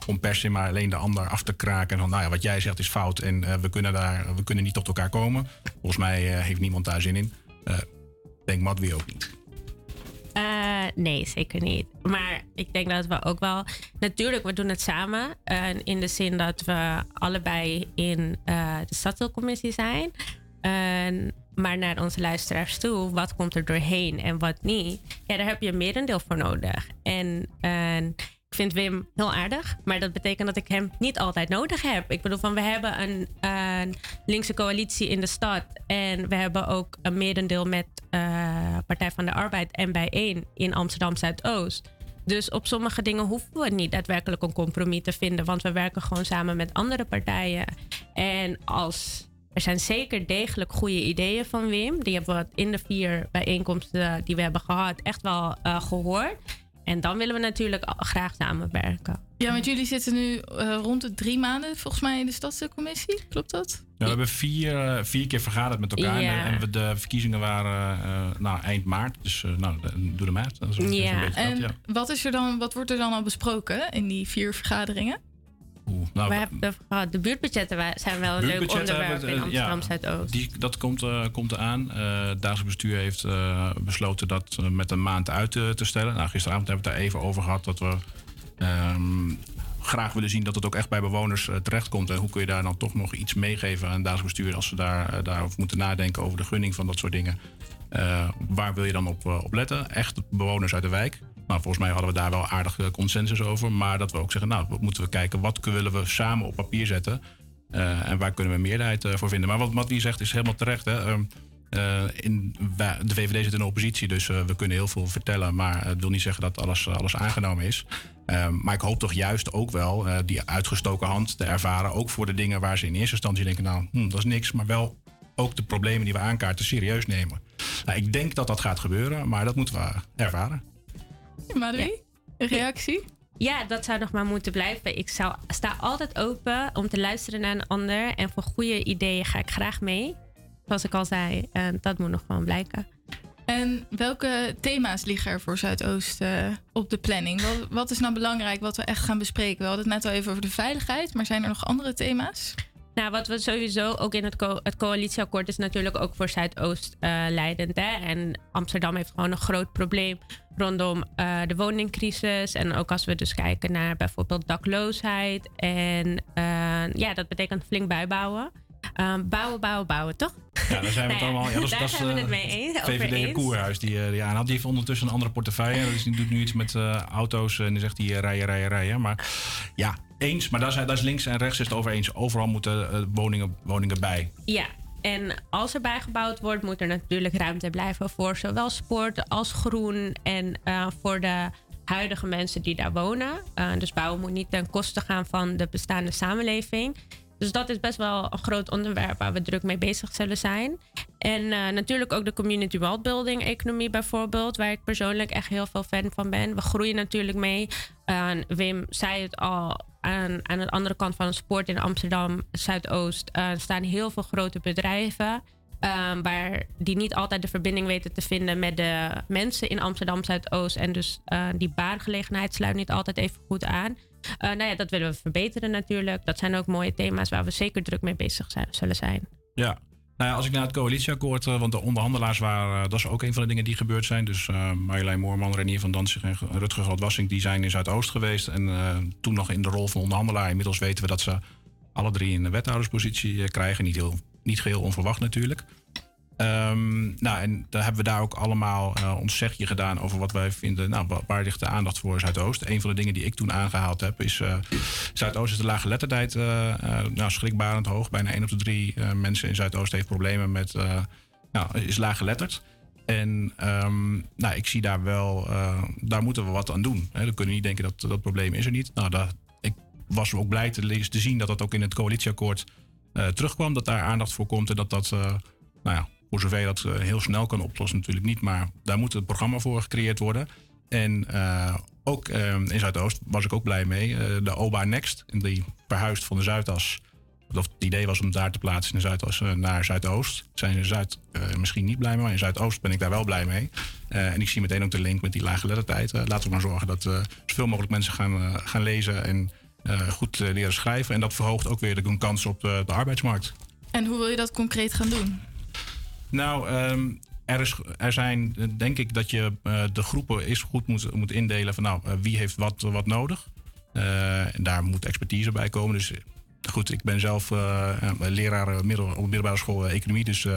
Speaker 21: om per se maar alleen de ander af te kraken. En van, nou ja, wat jij zegt is fout en we, kunnen daar, we kunnen niet tot elkaar komen. Volgens mij heeft niemand daar zin in. Denk Madwi ook niet.
Speaker 19: Nee, zeker niet. Maar ik denk dat we ook wel. Natuurlijk, we doen het samen. in de zin dat we allebei in de stadsdeelcommissie zijn. Maar naar onze luisteraars toe, wat komt er doorheen en wat niet? Ja, daar heb je een merendeel voor nodig. En, en ik vind Wim heel aardig, maar dat betekent dat ik hem niet altijd nodig heb. Ik bedoel, van we hebben een, een linkse coalitie in de stad en we hebben ook een merendeel met eh, Partij van de Arbeid en bijeen in Amsterdam Zuidoost. Dus op sommige dingen hoeven we niet daadwerkelijk een compromis te vinden, want we werken gewoon samen met andere partijen. En als er zijn zeker degelijk goede ideeën van Wim. Die hebben we in de vier bijeenkomsten die we hebben gehad echt wel eh, gehoord. En dan willen we natuurlijk graag samenwerken.
Speaker 9: Ja, want jullie zitten nu eh, rond de drie maanden volgens mij in de stadscommissie. Klopt dat?
Speaker 21: Ja, we hebben vier, eh, vier keer vergaderd met elkaar.
Speaker 9: Ja.
Speaker 21: En, de verkiezingen waren eh, nou, eind maart. Dus eh, nou, doe de is ongeveer zo'n
Speaker 9: Ja,
Speaker 21: beetje dat,
Speaker 9: en
Speaker 21: ja.
Speaker 9: wat, is er dan, wat wordt er dan al besproken in die vier vergaderingen?
Speaker 21: Nou,
Speaker 19: we hebben gehad, de buurtbudgetten zijn wel een leuk onderwerp
Speaker 21: hebben
Speaker 19: in
Speaker 21: eh,
Speaker 19: Amsterdam Zuidoost.
Speaker 21: Die, dat komt, eh, komt eraan. Eh het dagelijks bestuur heeft besloten dat met een maand uit te, te stellen. Nou, gisteravond hebben we het daar even over gehad dat we ehm, graag willen zien dat het ook echt bij bewoners terechtkomt. En hoe kun je daar dan toch nog iets meegeven aan het dagelijks bestuur als ze daar, daarover moeten nadenken over de gunning van dat soort dingen. Waar wil je dan op, op letten? Echt bewoners uit de wijk. Nou, volgens mij hadden we daar wel aardige consensus over. Maar dat we ook zeggen, nou, moeten we kijken wat willen we samen op papier zetten. Eh, en waar kunnen we meerderheid eh, voor vinden. Maar wat Matwie zegt is helemaal terecht. Hè? Ehm, eh, in, de VVD zit in de oppositie, dus eh, we kunnen heel veel vertellen. Maar het wil niet zeggen dat alles, alles aangenomen is. Ehm, maar ik hoop toch juist ook wel eh, die uitgestoken hand te ervaren. Ook voor de dingen waar ze in eerste instantie denken, nou, hm, dat is niks. Maar wel ook de problemen die we aankaarten serieus nemen. Nou, ik denk dat dat gaat gebeuren, maar dat moeten we ervaren.
Speaker 9: Madeline, een reactie?
Speaker 19: Ja, dat zou nog maar moeten blijven. Ik zou, sta altijd open om te luisteren naar een ander. En voor goede ideeën ga ik graag mee. Zoals ik al zei, en dat moet nog gewoon blijken.
Speaker 9: En welke thema's liggen er voor Zuidoost eh, op de planning? Wat, wat is nou belangrijk wat we echt gaan bespreken? We hadden het net al even over de veiligheid, maar zijn er nog andere thema's?
Speaker 19: Nou, wat we sowieso ook in het, het coalitieakkoord is natuurlijk ook voor Zuidoost eh, leidend. Hè? En Amsterdam heeft gewoon een groot probleem rondom eh, de woningcrisis. En ook als we dus kijken naar bijvoorbeeld dakloosheid. En eh, ja, dat betekent flink bijbouwen. Ehm, bouwen, bouwen, bouwen, toch?
Speaker 21: Ja, daar zijn we het
Speaker 19: Nou ja,
Speaker 21: allemaal. Ja, dat [LAUGHS]
Speaker 19: daar
Speaker 21: dat is,
Speaker 19: zijn we
Speaker 21: eh,
Speaker 19: het mee eens,
Speaker 21: VVD
Speaker 19: eens.
Speaker 21: Koerhuis die, eh, die aan had. Die heeft ondertussen een andere portefeuille. Dus die doet nu iets met eh, auto's en die zegt die rijden, rijden, rijden. Maar ja, eens. Maar daar, zijn, daar is links en rechts is het over eens. Overal moeten woningen, woningen bij.
Speaker 19: Ja, en als er bijgebouwd wordt, moet er natuurlijk ruimte blijven voor zowel sport als groen en voor de huidige mensen die daar wonen. Dus bouwen moet niet ten koste gaan van de bestaande samenleving. Dus dat is best wel een groot onderwerp waar we druk mee bezig zullen zijn. En eh, natuurlijk ook de community worldbuilding economie bijvoorbeeld, waar ik persoonlijk echt heel veel fan van ben. We groeien natuurlijk mee. Eh, Wim zei het al, aan, aan de andere kant van het sport in Amsterdam, Zuidoost, eh, staan heel veel grote bedrijven. waar die niet altijd de verbinding weten te vinden met de mensen in Amsterdam Zuidoost. En dus eh, die baangelegenheid sluit niet altijd even goed aan. Eh, nou ja, dat willen we verbeteren natuurlijk. Dat zijn ook mooie thema's waar we zeker druk mee bezig zullen zijn.
Speaker 21: Ja. Nou ja, als ik naar het coalitieakkoord, eh, want de onderhandelaars waren, eh, dat is ook een van de dingen die gebeurd zijn. Dus Marjolein Moorman, Renier van Danzig en Rutger Grootwassing, die zijn in Zuidoost geweest. En toen nog in de rol van onderhandelaar. Inmiddels weten we dat ze alle drie een wethouderspositie eh, krijgen. Niet, heel, niet geheel onverwacht natuurlijk. Ehm, nou, en daar hebben we daar ook allemaal eh, ons zegje gedaan over wat wij vinden. Nou, wa- waar ligt de aandacht voor Zuidoost? Een van de dingen die ik toen aangehaald heb is... eh, Zuidoost is de lage letterdheid eh, nou, schrikbarend hoog. Bijna 1 op de 3 eh, mensen in Zuidoost heeft problemen met... nou, is laaggeletterd. En ehm, nou, ik zie daar wel... daar moeten we wat aan doen. Hè. Dan kunnen we niet denken dat dat probleem is er niet. Nou, ik was ook blij te, te zien dat dat ook in het coalitieakkoord terugkwam. Dat daar aandacht voor komt en dat dat... nou ja, voor zover je dat eh, heel snel kan oplossen, natuurlijk niet. Maar daar moet het programma voor gecreëerd worden. En eh, ook eh, in Zuidoost was ik ook blij mee. De OBA Next, die verhuist van de Zuidas. Of het idee was om daar te plaatsen in de Zuidas naar Zuidoost. Zijn in Zuid misschien niet blij mee, maar in Zuidoost ben ik daar wel blij mee. En ik zie meteen ook de link met die lage lettertijd. Laten we maar zorgen dat zoveel mogelijk mensen gaan, gaan lezen en goed leren schrijven. En dat verhoogt ook weer de kans op de arbeidsmarkt.
Speaker 9: En hoe wil je dat concreet gaan doen?
Speaker 21: Nou, ehm, er, is, er zijn, eh, denk ik, dat je eh, de groepen eerst goed moet, moet indelen van nou, eh, wie heeft wat, wat nodig. En daar moet expertise bij komen. Dus goed, ik ben zelf leraar middel, op de middelbare school economie. Dus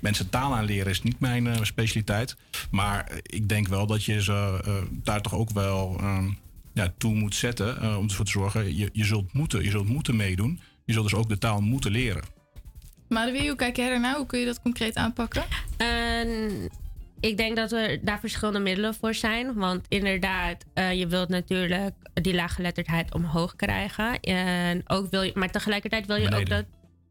Speaker 21: mensen taal aanleren is niet mijn specialiteit. Maar ik denk wel dat je ze daar toch ook wel ehm, ja, toe moet zetten. om ervoor te zorgen, je, je, zult moeten, je zult moeten meedoen. Je zult dus ook de taal moeten leren.
Speaker 9: Maar wie, hoe kijk jij daarnaar? Hoe kun je dat concreet aanpakken?
Speaker 19: En ik denk dat er daar verschillende middelen voor zijn. Want inderdaad, eh, je wilt natuurlijk die laaggeletterdheid omhoog krijgen. En ook wil je, maar tegelijkertijd wil je ook dat.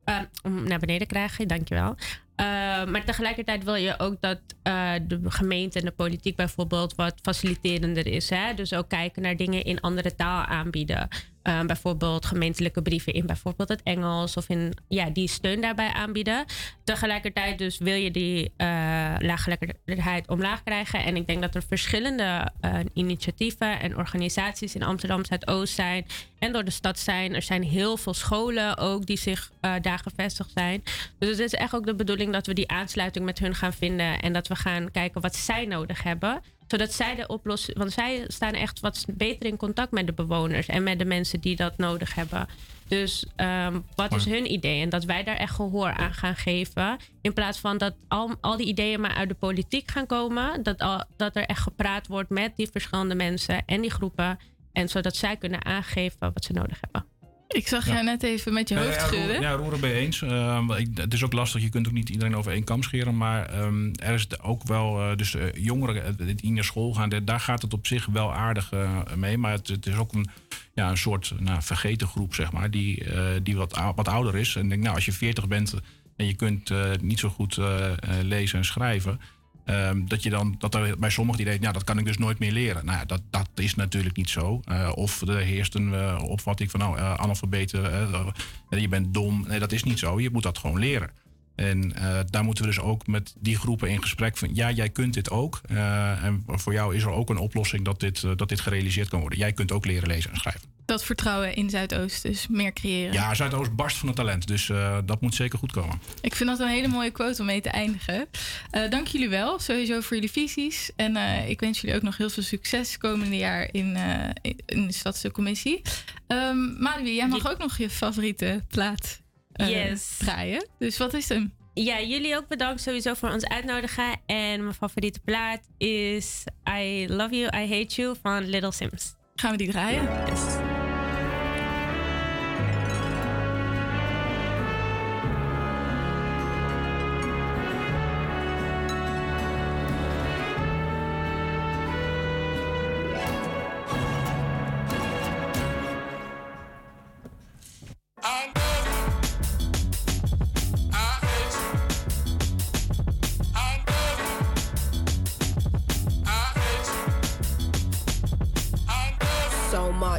Speaker 19: eh, om naar beneden krijgen, dankjewel. Eh, maar tegelijkertijd wil je ook dat eh, de gemeente en de politiek bijvoorbeeld wat faciliterender is. Hè? Dus ook kijken naar dingen in andere taal aanbieden. Eh, bijvoorbeeld gemeentelijke brieven in bijvoorbeeld het Engels of in ja, die steun daarbij aanbieden. Tegelijkertijd dus wil je die laaggeletterdheid omlaag krijgen. En ik denk dat er verschillende initiatieven en organisaties in Amsterdam Zuidoost zijn en door de stad zijn. Er zijn heel veel scholen ook die zich daar gevestigd zijn. Dus het is echt ook de bedoeling dat we die aansluiting met hun gaan vinden en dat we gaan kijken wat zij nodig hebben zodat zij de oplossing. Want zij staan echt wat beter in contact met de bewoners en met de mensen die dat nodig hebben. Dus ehm, wat is hun idee? En dat wij daar echt gehoor aan gaan geven. In plaats van dat al, al die ideeën maar uit de politiek gaan komen. Dat, al, dat er echt gepraat wordt met die verschillende mensen en die groepen. En zodat zij kunnen aangeven wat ze nodig hebben.
Speaker 9: Ik zag jou net even met je hoofd
Speaker 21: Ja, ja,
Speaker 9: schudden.
Speaker 21: roer- Ja, roeren je eens. Eh, ik- het is ook lastig, je kunt ook niet iedereen over één kam scheren. Maar ehm, er is ook wel, eh, dus eh, jongeren die naar school gaan, daar- gaat het op zich wel aardig eh, mee. Maar het, het is ook een, ja, een soort nou, vergeten groep, zeg maar, die, die wat, wat ouder is. En ik denk, nou, als je 40 bent en je kunt niet zo goed lezen en schrijven. Ehm, dat je dan, dat er bij sommigen die denken, nou, dat kan ik dus nooit meer leren. Nou dat, dat is natuurlijk niet zo. Eh, of er heerst een eh, opvatting van, nou, uh, analfabeten, je bent dom. Nee, dat is niet zo. Je moet dat gewoon leren. En daar moeten we dus ook met die groepen in gesprek van, ja, jij kunt dit ook. En voor jou is er ook een oplossing dat dit, dat dit gerealiseerd kan worden. Jij kunt ook leren lezen en schrijven.
Speaker 9: Dat vertrouwen in Zuidoost, dus meer creëren.
Speaker 21: Ja, Zuidoost barst van het talent, dus eh, dat moet zeker goed komen.
Speaker 9: Ik vind dat een hele mooie quote om mee te eindigen. Eh, dank jullie wel, sowieso voor jullie visies. En eh, ik wens jullie ook nog heel veel succes komende jaar in, eh, in- de Stadscommissie. Um, Madeleine, jij mag ook nog je favoriete plaat eh,
Speaker 19: Yes.
Speaker 9: draaien. Dus wat is hem?
Speaker 19: Ja, jullie ook bedankt sowieso voor ons uitnodigen. En mijn favoriete plaat is I Love You, I Hate You van Little Sims.
Speaker 9: Gaan we die draaien?
Speaker 22: So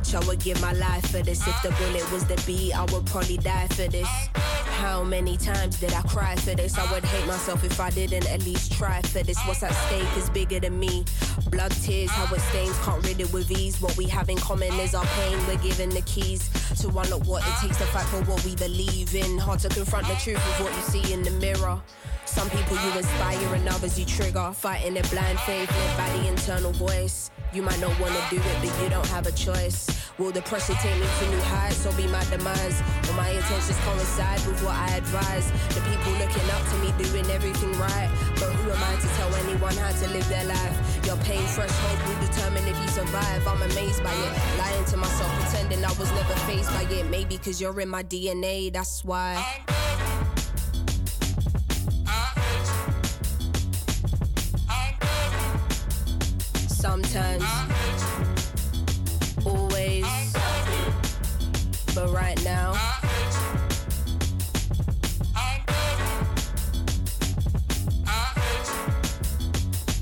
Speaker 22: much I would give my life for this. If the bullet was the beat, I would probably die for this. How many times did I cry for this? I would hate myself if I didn't at least try for this. What's at stake is bigger than me. Blood, tears, how it stains, can't rid it with ease. What we have in common is our pain. We're given the keys to unlock what it takes to fight for what we believe in. Hard to confront the truth of what you see in the mirror. Some people you inspire and others you trigger. Fighting a blind faith led by the internal voice. You might not want to do it, but you don't have a choice. Will the pressure take me to new heights or be my demise? Will my intentions coincide with what I advise? The people looking up to me doing everything right. But who am I to tell anyone how to live their life? Your pain threshold will determine if you survive. I'm amazed by it. Lying to myself, pretending I was never faced by it. Maybe because you're in my DNA, that's why. Sometimes, always, but right now.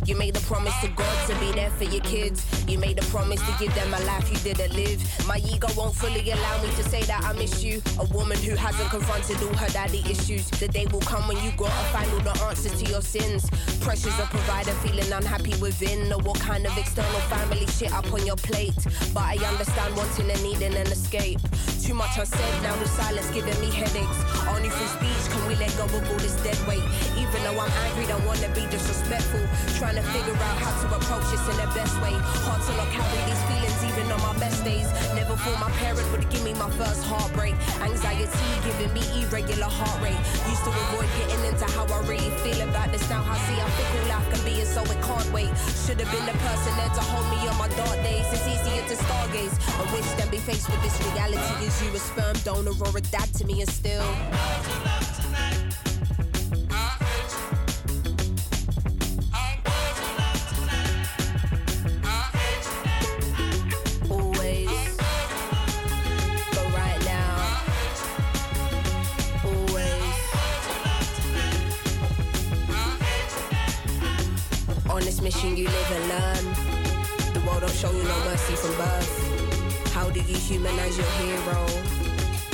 Speaker 22: You made the promise to God to be there for your kids. You made a promise to give them a life you didn't live. My ego won't fully allow me to say that I miss you. A woman who hasn't confronted all her daddy issues. The day will come when you gotta find all the answers to your sins. Pressures of provider, feeling unhappy within. Know what kind of external family shit up on your plate. But I understand wanting and needing an escape. Too much unsaid, now the silence giving me headaches. Only through speech can we let go of all this dead weight. Even though I'm angry, don't wanna be disrespectful. Trying to figure out how to approach this in the best way. Hard to not carry these feelings even on my best days. Never thought my parents would give me my first heartbreak. Anxiety giving me irregular heart rate. Used to avoid getting into how I really feel about this. Now I see how fickle life can be, and so it can't wait. Should have been the person there to hold me on my dark days. It's easier to stargaze. I wish than be faced with this reality. Is you a sperm donor or a dad to me, and still. Always, but right now, always. On this mission, you live and learn. The world don't show you no mercy from birth. You humanize your hero?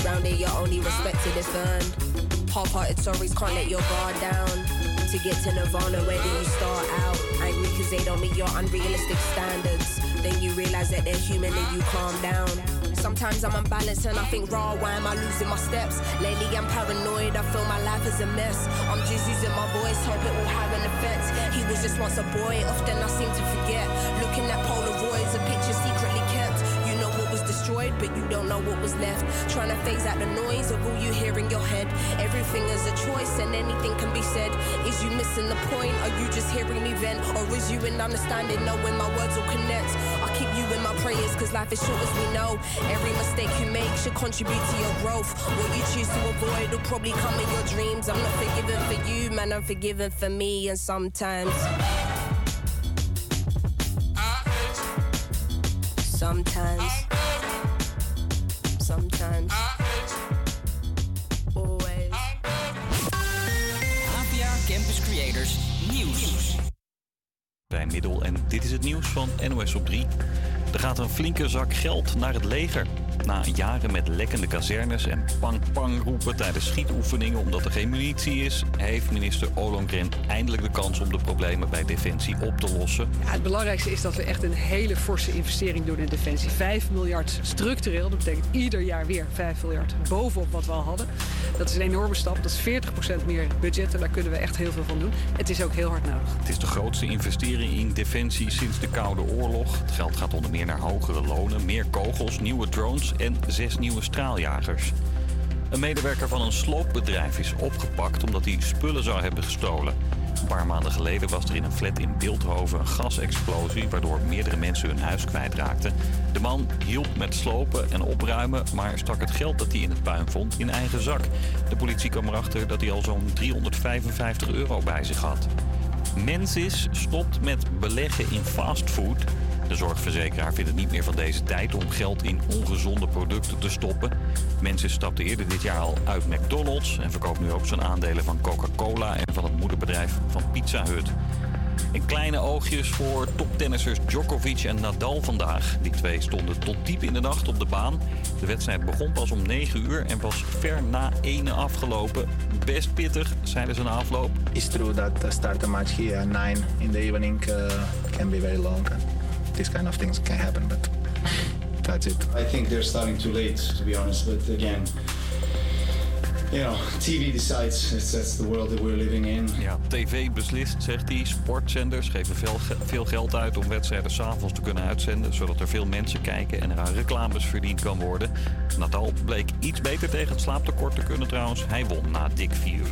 Speaker 22: Round here, you're only respected if earned. Half-hearted sorries can't let your guard down. To get to Nirvana, where do you start out? Angry cause they don't meet your unrealistic standards. Then you realize that they're human and you calm down. Sometimes I'm unbalanced and I think, raw, why am I losing my steps? Lately I'm paranoid, I feel my life is a mess. I'm just using my voice, hope it will have an effect. He was just once a boy, often I seem to forget. Looking at Polaroids, destroyed, but you don't know what was left. Trying to phase out the noise of all you hear in your head. Everything is a choice and anything can be said. Is you missing the point? Are you just hearing me vent? Or is you in understanding, knowing my words will connect? I keep you in my prayers, cause life is short as we know. Every mistake you make should contribute to your growth. What you choose to avoid will probably come in your dreams. I'm not forgiven for you, man, I'm forgiven for me, and sometimes. Sometimes. Sometimes. Always.
Speaker 1: APA Campus Creators Nieuws.
Speaker 2: Bij Middel en dit is het nieuws van NOS op 3. Er gaat een flinke zak geld naar het leger. Na jaren met lekkende kazernes en pang-pang roepen tijdens schietoefeningen omdat er geen munitie is, heeft minister Ollongren eindelijk de kans om de problemen bij Defensie op te lossen.
Speaker 23: Ja, het belangrijkste is dat we echt een hele forse investering doen in defensie. 5 miljard structureel, dat betekent ieder jaar weer 5 miljard bovenop wat we al hadden. Dat is een enorme stap, dat is 40% meer budget en daar kunnen we echt heel veel van doen. Het is ook heel hard nodig.
Speaker 2: Het is de grootste investering in defensie sinds de Koude Oorlog. Het geld gaat onder meer naar hogere lonen, meer kogels, nieuwe drones en zes nieuwe straaljagers. Een medewerker van een sloopbedrijf is opgepakt omdat hij spullen zou hebben gestolen. Een paar maanden geleden was er in een flat in Beeldhoven een gasexplosie... waardoor meerdere mensen hun huis kwijtraakten. De man hielp met slopen en opruimen... maar stak het geld dat hij in het puin vond in eigen zak. De politie kwam erachter dat hij al zo'n 355 euro bij zich had. Mensis stopt met beleggen in fastfood. De zorgverzekeraar vindt het niet meer van deze tijd om geld in ongezonde producten te stoppen. Mensis stapte eerder dit jaar al uit McDonald's en verkoopt nu ook zijn aandelen van Coca-Cola en van het moederbedrijf van Pizza Hut. En kleine oogjes voor toptennissers Djokovic en Nadal vandaag. Die twee stonden tot diep in de nacht op de baan. De wedstrijd begon pas om 9 uur en was ver na ene afgelopen. Best pittig, zeiden ze na afloop.
Speaker 24: It's true that start a match here at 9 in the evening uh, can be very long. These kind of things can happen, but that's it.
Speaker 25: I think they're starting too late, to be honest. But again,
Speaker 26: you know, TV decides. It's, that's the world that we're living in.
Speaker 2: Ja, tv beslist, zegt hij. Sportzenders geven veel, ge- veel geld uit om wedstrijden s'avonds te kunnen uitzenden... zodat er veel mensen kijken en er aan reclames verdiend kan worden. Natal bleek iets beter tegen het slaaptekort te kunnen trouwens. Hij won na dik 4 uur.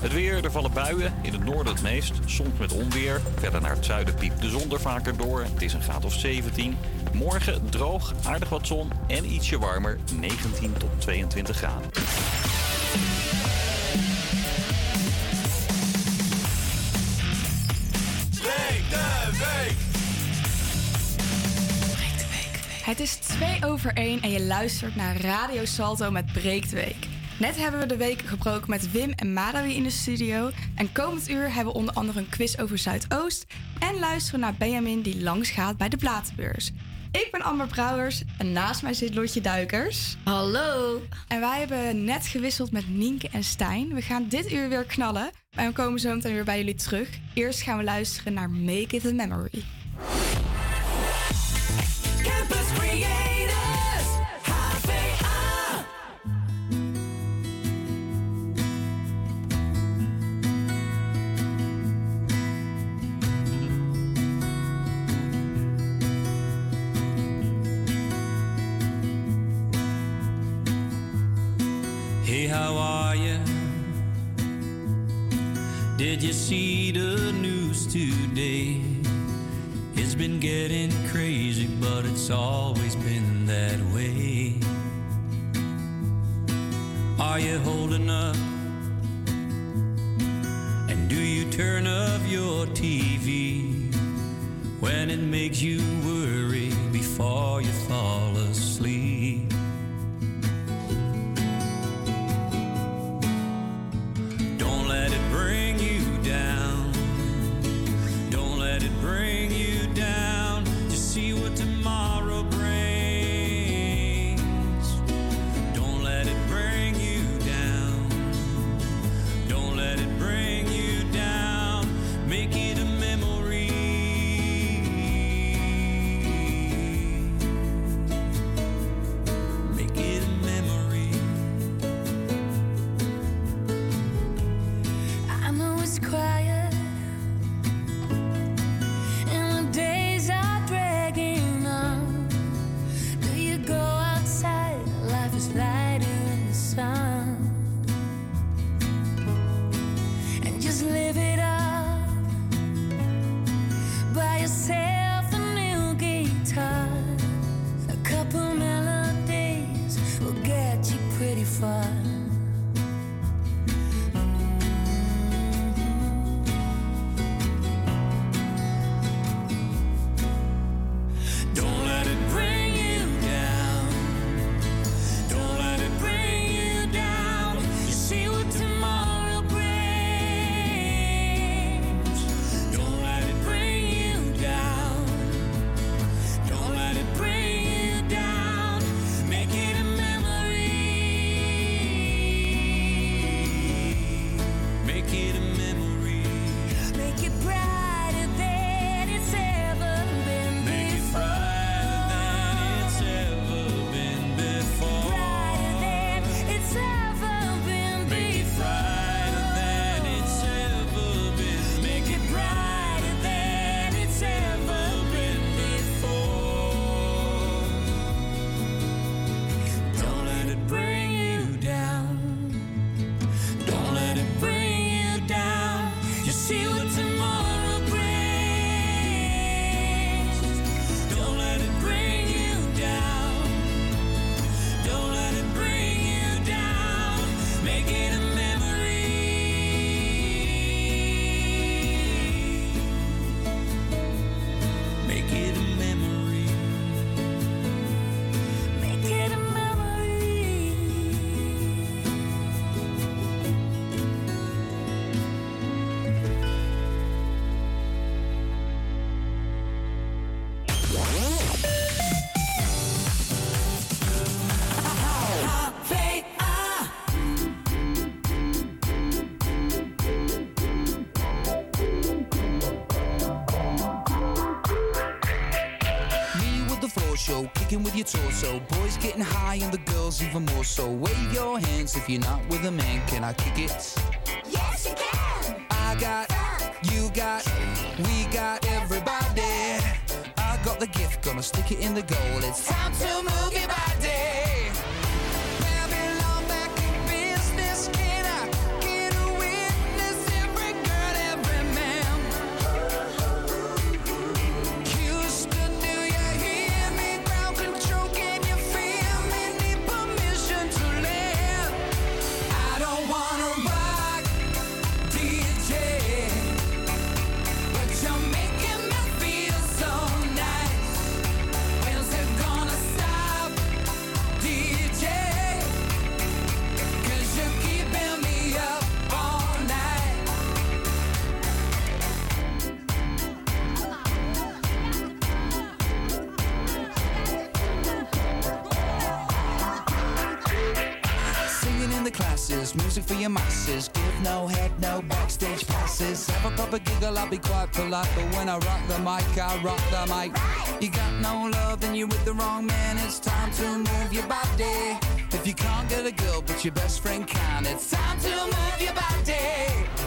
Speaker 2: Het weer, er vallen buien. In het noorden het meest, soms met onweer. Verder naar het zuiden piept de zon er vaker door. Het is een graad of 17. Morgen droog, aardig wat zon en ietsje warmer. 19 tot 22 graden.
Speaker 27: Het is 2 over 1 en je luistert naar Radio Salto met Breek de Week. Net hebben we de week gebroken met Wim en Madawi in de studio. En komend uur hebben we onder andere een quiz over Zuidoost. En luisteren naar Benjamin die langs gaat bij de platenbeurs. Ik ben Amber Brouwers en naast mij zit Lotje Duikers. Hallo. En wij hebben net gewisseld met Nienke en Stijn. We gaan dit uur weer knallen. En we komen zo meteen weer bij jullie terug. Eerst gaan we luisteren naar Make It a Memory.
Speaker 20: How are you? Did you see the news today? It's been getting crazy, but it's always been that way. Are you holding up? And do you turn off your TV when it makes you worry before you fall asleep? Torso. Boys getting high and the girls even more so. Wave your hands if you're not with a man. Can I kick it?
Speaker 28: Yes, you can.
Speaker 20: I got, you got, we got everybody. I got the gift, gonna stick it in the goal. It's time to move your a giggle, I'll be quite polite. But when I rock the mic, I rock the mic. You got no love, then you're with the wrong man. It's time to move your body. If you can't get a girl, but your best friend can, it's time to move your body.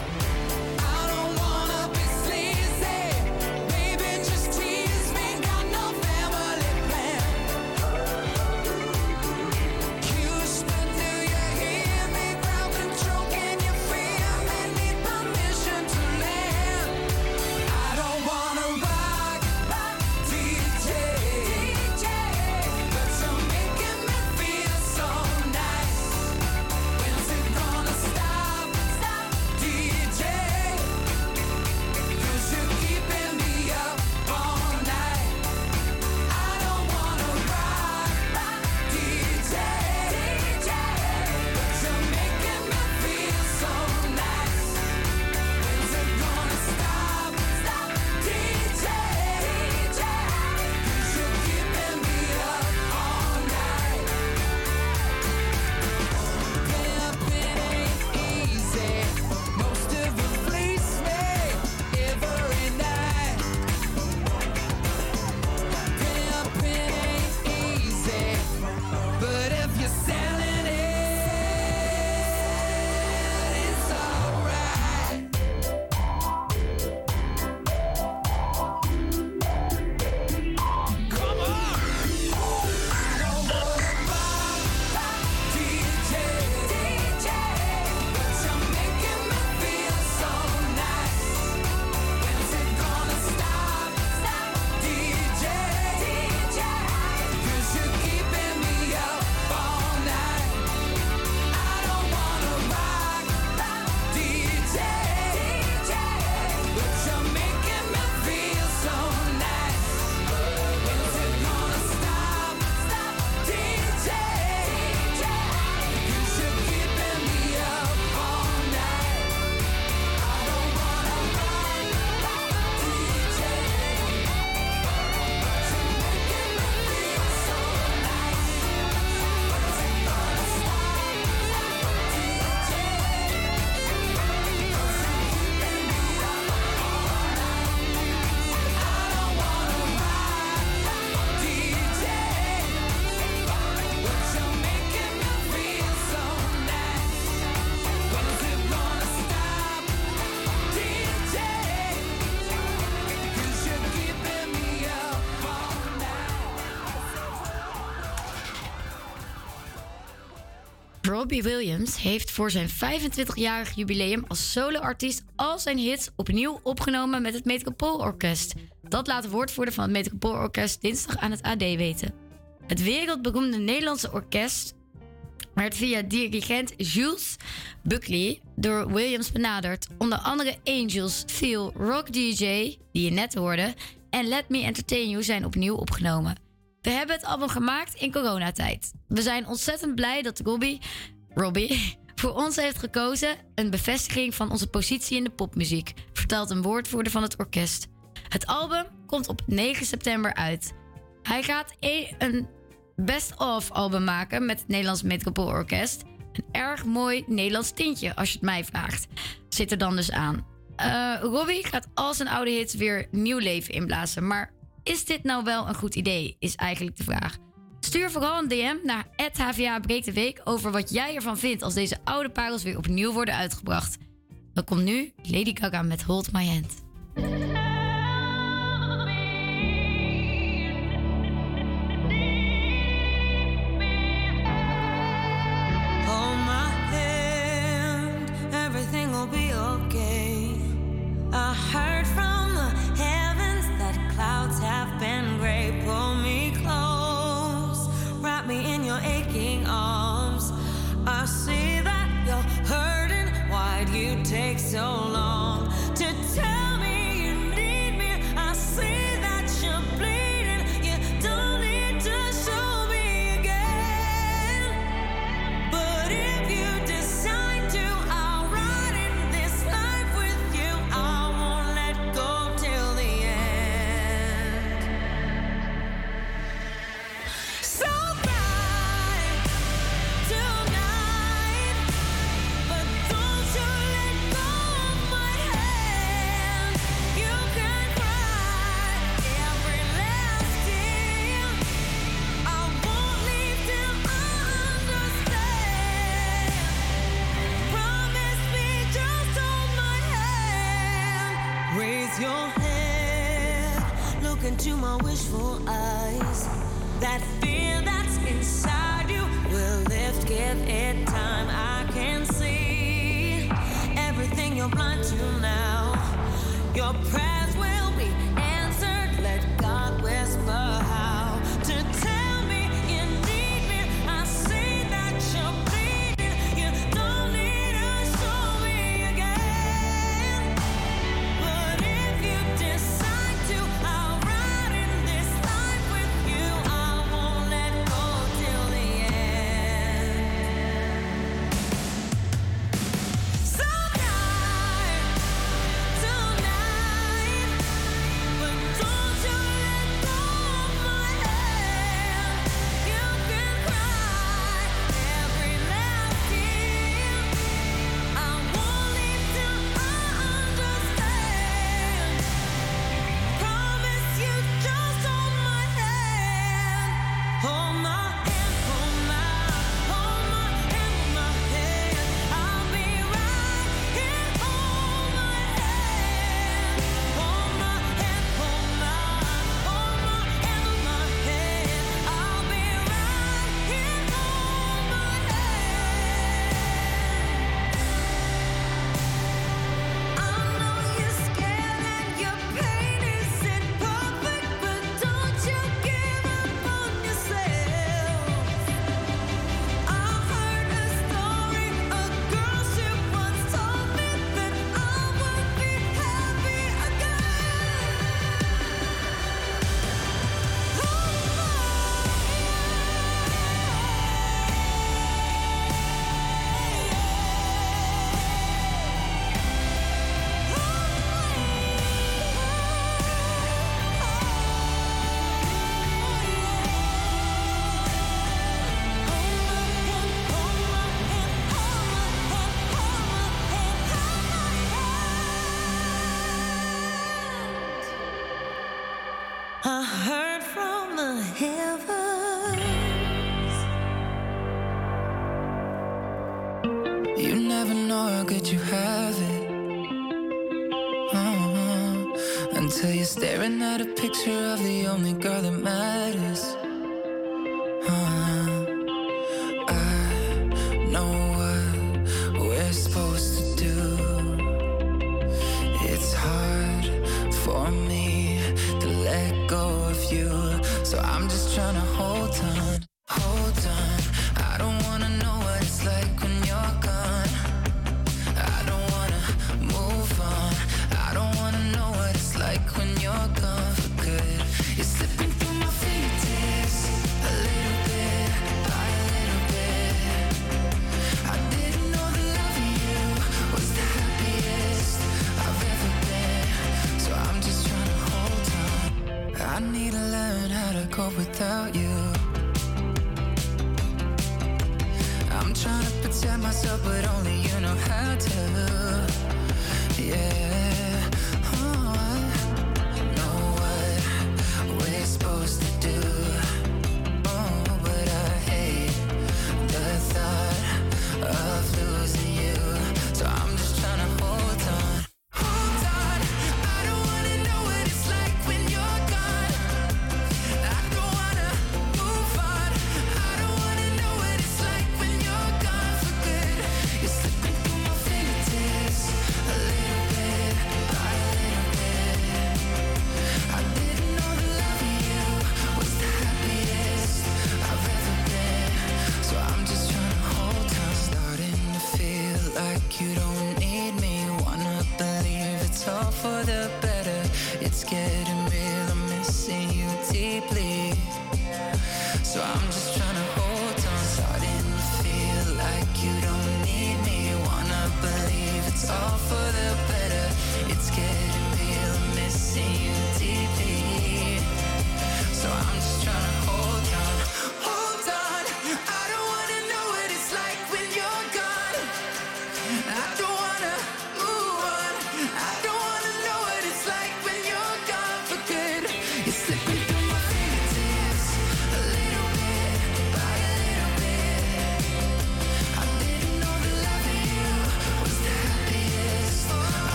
Speaker 29: Robbie Williams heeft voor zijn 25-jarig jubileum als soloartiest al zijn hits opnieuw opgenomen met het Metropoolorkest. Dat laat de woordvoerder van het Metropoolorkest dinsdag aan het AD weten. Het wereldberoemde Nederlandse orkest werd via dirigent Jules Buckley door Williams benaderd. Onder andere Angels, Feel, Rock DJ, die je net hoorde, en Let Me Entertain You zijn opnieuw opgenomen. We hebben het album gemaakt in coronatijd. We zijn ontzettend blij dat Robbie, Robbie [LAUGHS] voor ons heeft gekozen een bevestiging van onze positie in de popmuziek, vertelt een woordvoerder van het orkest. Het album komt op 9 september uit. Hij gaat e- een best-of album maken met het Nederlands Metropoolorkest. Een erg mooi Nederlands tintje, als je het mij vraagt. Zit er dan dus aan. Eh, Robbie gaat al zijn oude hits weer nieuw leven inblazen. Maar is dit nou wel een goed idee, is eigenlijk de vraag. Stuur vooral een DM naar HVA Breek de Week over wat jij ervan vindt als deze oude parels weer opnieuw worden uitgebracht. Dan komt nu Lady Gaga met Hold My Hand.
Speaker 17: your wishful eyes. That fear that's inside you will lift, give it time. I can see everything you're blind to now. Your.
Speaker 30: Staring at a picture of the only girl that matters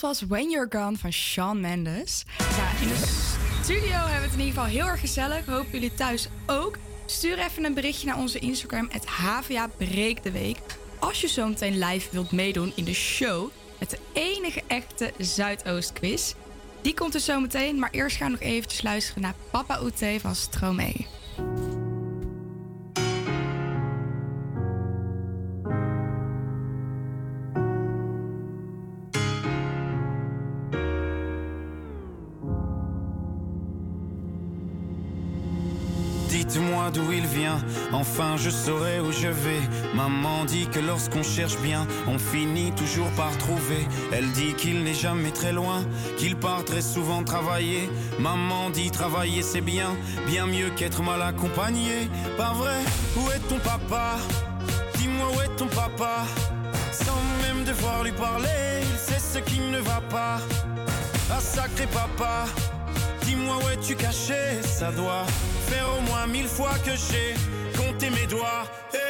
Speaker 30: Was When You're Gone
Speaker 27: van Shawn Mendes. Ja, in de studio hebben we het in ieder geval heel erg gezellig. Hopen jullie thuis ook. Stuur even een berichtje naar onze Instagram, het HVA Breek de Week. Als je zo meteen live wilt meedoen in de show met de enige echte Zuidoost quiz. Die komt er zo meteen, maar eerst gaan we nog eventjes luisteren naar Papa Oete van Stromae.
Speaker 31: Dites-moi d'où il vient, enfin je saurai où je vais. Maman dit que lorsqu'on cherche bien, on finit toujours par trouver. Elle dit qu'il n'est jamais très loin, qu'il part très souvent travailler. Maman dit travailler c'est bien, bien mieux qu'être mal accompagné. Pas vrai, où est ton papa? Dis-moi où est ton papa? Sans même devoir lui parler, il sait ce qui ne va pas. Ah sacré papa, dis-moi où es-tu caché? Ça doit faire au moins mille fois que j'ai compté mes doigts. Eh,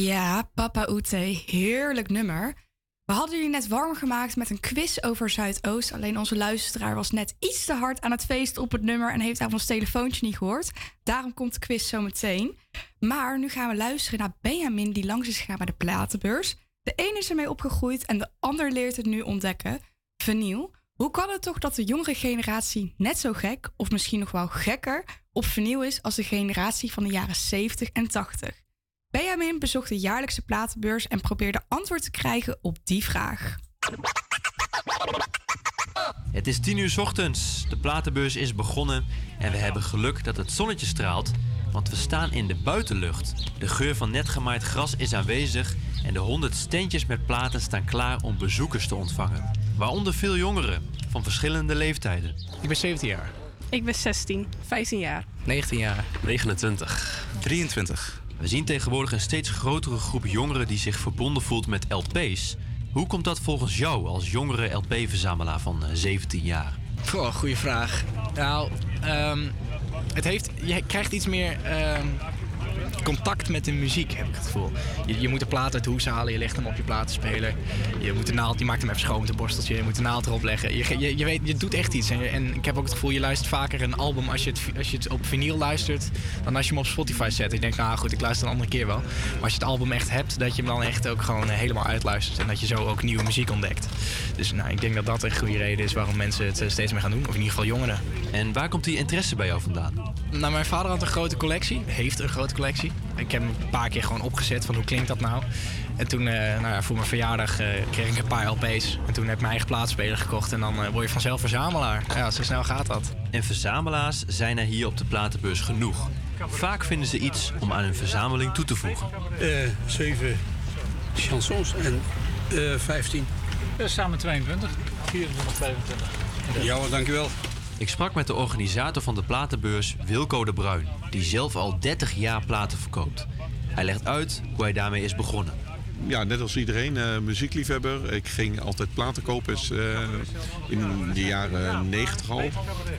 Speaker 27: Ja, Papa Oete, heerlijk nummer. We hadden jullie net warm gemaakt met een quiz over Zuidoost. Alleen onze luisteraar was net iets te hard aan het feesten op het nummer en heeft daarvan ons telefoontje niet gehoord. Daarom komt de quiz zo meteen. Maar nu gaan we luisteren naar Benjamin die langs is gegaan bij de platenbeurs. De een is ermee opgegroeid en de ander leert het nu ontdekken. Vinyl. Hoe kan het toch dat de jongere generatie net zo gek, of misschien nog wel gekker, op vinyl is als de generatie van de jaren 70 en 80? Benjamin bezocht de jaarlijkse platenbeurs en probeerde antwoord te krijgen op die vraag.
Speaker 32: Het is 10 uur 's ochtends. De platenbeurs is begonnen en we hebben geluk dat het zonnetje straalt, want we staan in de buitenlucht. De geur van net gemaaid gras is aanwezig en de 100 standjes met platen staan klaar om bezoekers te ontvangen. Waaronder veel jongeren van verschillende leeftijden.
Speaker 33: Ik ben 17 jaar.
Speaker 34: Ik ben 16, 15 jaar.
Speaker 33: 19 jaar.
Speaker 32: 29. 23. We zien tegenwoordig een steeds grotere groep jongeren die zich verbonden voelt met LP's. Hoe komt dat volgens jou als jongere LP-verzamelaar van eh, 17 jaar?
Speaker 33: Goh, goede vraag. Nou, ehm, het heeft, je krijgt iets meer ehm, contact met de muziek, heb ik het gevoel. Je, je moet de plaat uit de hoes halen, je legt hem op je platenspeler. Je, moet de naald, je maakt hem even schoon met een borsteltje. Je moet de naald erop leggen. Je, je, je, weet, je doet echt iets. En ik heb ook het gevoel, je luistert vaker een album als je, het, als je het op vinyl luistert... dan als je hem op Spotify zet. Ik denk, nou goed, ik luister een andere keer wel. Maar als je het album echt hebt, dat je hem dan echt ook gewoon eh, helemaal uitluistert. En dat je zo ook nieuwe muziek ontdekt. Dus nou, ik denk dat dat een goede reden is waarom mensen het eh, steeds meer gaan doen. Of in ieder geval jongeren.
Speaker 32: En waar komt die interesse bij jou vandaan?
Speaker 33: Nou, mijn vader had een grote collectie. Heeft een grote collectie. Ik heb hem een paar keer gewoon opgezet van hoe klinkt dat nou. En toen, eh, nou ja, voor mijn verjaardag eh, kreeg ik een paar LP's. En toen heb ik mijn eigen plaatspeler gekocht. En dan eh, word je vanzelf verzamelaar. Ja, zo snel gaat dat.
Speaker 32: En verzamelaars zijn er hier op de platenbeurs genoeg. Vaak vinden ze iets om aan hun verzameling toe te voegen.
Speaker 35: Eh, zeven chansons en eh 15.
Speaker 36: samen 22. 24, 25.
Speaker 35: Ja, hoor, dankjewel.
Speaker 32: Ik sprak met de organisator van de platenbeurs, Wilco de Bruin, die zelf al 30 jaar platen verkoopt. Hij legt uit hoe hij daarmee is begonnen.
Speaker 37: ja, net als iedereen, eh, muziekliefhebber. Ik ging altijd platen kopen eh, in de jaren 90 al.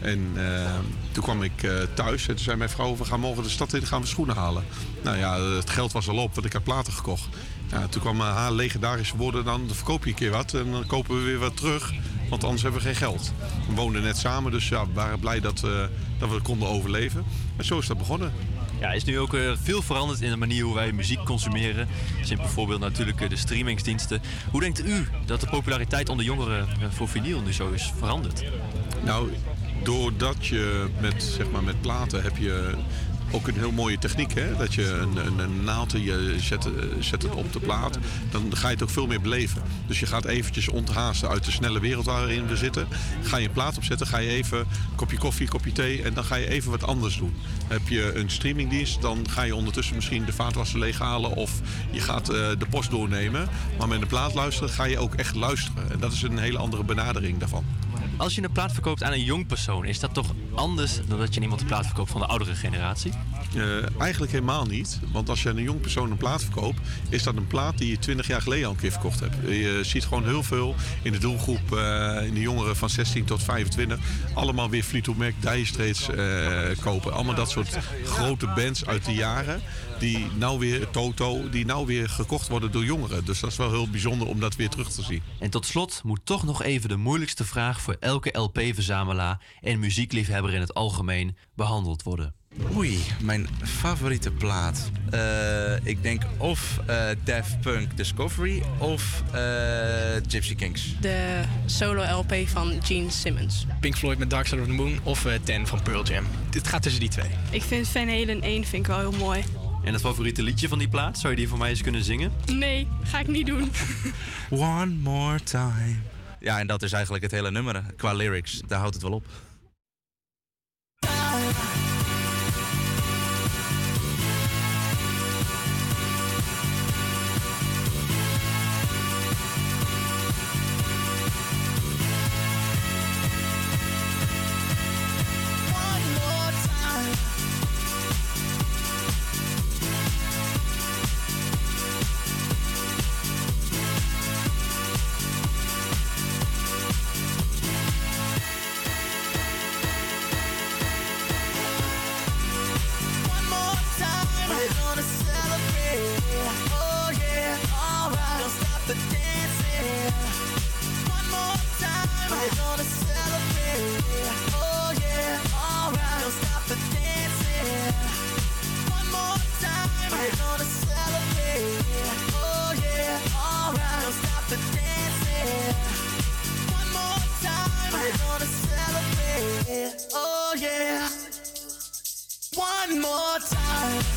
Speaker 37: En eh, toen kwam ik thuis en toen zei mijn vrouw... we gaan morgen de stad in, gaan we schoenen halen. Nou ja, het geld was al op, want ik had platen gekocht. Ja, toen kwam haar legendarische woorden dan verkoop je een keer wat en dan kopen we weer wat terug... want anders hebben we geen geld. We woonden net samen, dus ja, we waren blij dat, eh, dat we konden overleven. En zo is dat begonnen.
Speaker 32: Ja, is nu ook eh, veel veranderd in de manier hoe wij muziek consumeren. Sinds bijvoorbeeld natuurlijk eh, de streamingsdiensten. Hoe denkt u dat de populariteit onder jongeren voor vinyl nu zo is veranderd?
Speaker 37: Nou, doordat je met, zeg maar, met platen heb je ook een heel mooie techniek. Hè? Dat je een, een, een naald, je zet, eh, zet het op de plaat. Dan ga je het ook veel meer beleven. Dus je gaat eventjes onthaasten uit de snelle wereld waarin we zitten. Ga je een plaat opzetten, ga je even een kopje koffie, kopje thee... en dan ga je even wat anders doen. Heb je een streamingdienst, dan ga je ondertussen misschien de vaatwasser leeghalen... of je gaat eh, de post doornemen. Maar met een plaat luisteren ga je ook echt luisteren. En dat is een hele andere benadering daarvan.
Speaker 32: Als je een plaat verkoopt aan een jong persoon, is dat toch anders dan dat je iemand een plaat verkoopt van de oudere generatie?
Speaker 37: Eh, eigenlijk helemaal niet. Want als je aan een jong persoon een plaat verkoopt, is dat een plaat die je 20 jaar geleden al een keer verkocht hebt. Je ziet gewoon heel veel in de doelgroep, eh, in de jongeren van 16 tot 25, allemaal weer Fleetwood Mac, Dire Straits eh, kopen. Allemaal dat soort grote bands uit de jaren. Die nou weer, Toto, die nou weer gekocht worden door jongeren. Dus dat is wel heel bijzonder om dat weer terug te zien.
Speaker 32: En tot slot moet toch nog even de moeilijkste vraag voor elke LP-verzamelaar en muziekliefhebber in het algemeen behandeld worden.
Speaker 38: Oei, mijn favoriete plaat. Eh, ik denk of eh Daft Punk Discovery of eh, Gypsy Kings.
Speaker 34: De solo-LP van Gene Simmons.
Speaker 33: Pink Floyd met Dark Side of the Moon of eh, Ten van Pearl Jam. Dit gaat tussen die twee.
Speaker 34: Ik vind Van Halen 1 vind ik wel heel mooi.
Speaker 32: En het favoriete liedje van die plaat, zou je die voor mij eens kunnen zingen?
Speaker 34: Nee, ga ik niet doen.
Speaker 38: One more time. Ja, en dat is eigenlijk het hele nummer. Qua lyrics, daar houdt het wel op.
Speaker 20: One more time.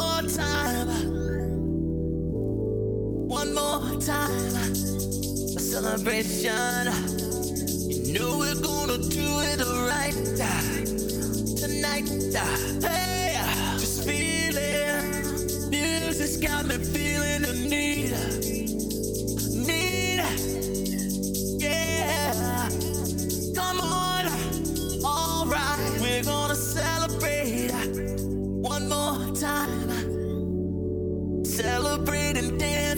Speaker 17: One more time. One more time. A celebration. You know we're gonna do it right tonight. Hey, just feel it. Music's got me feeling the need.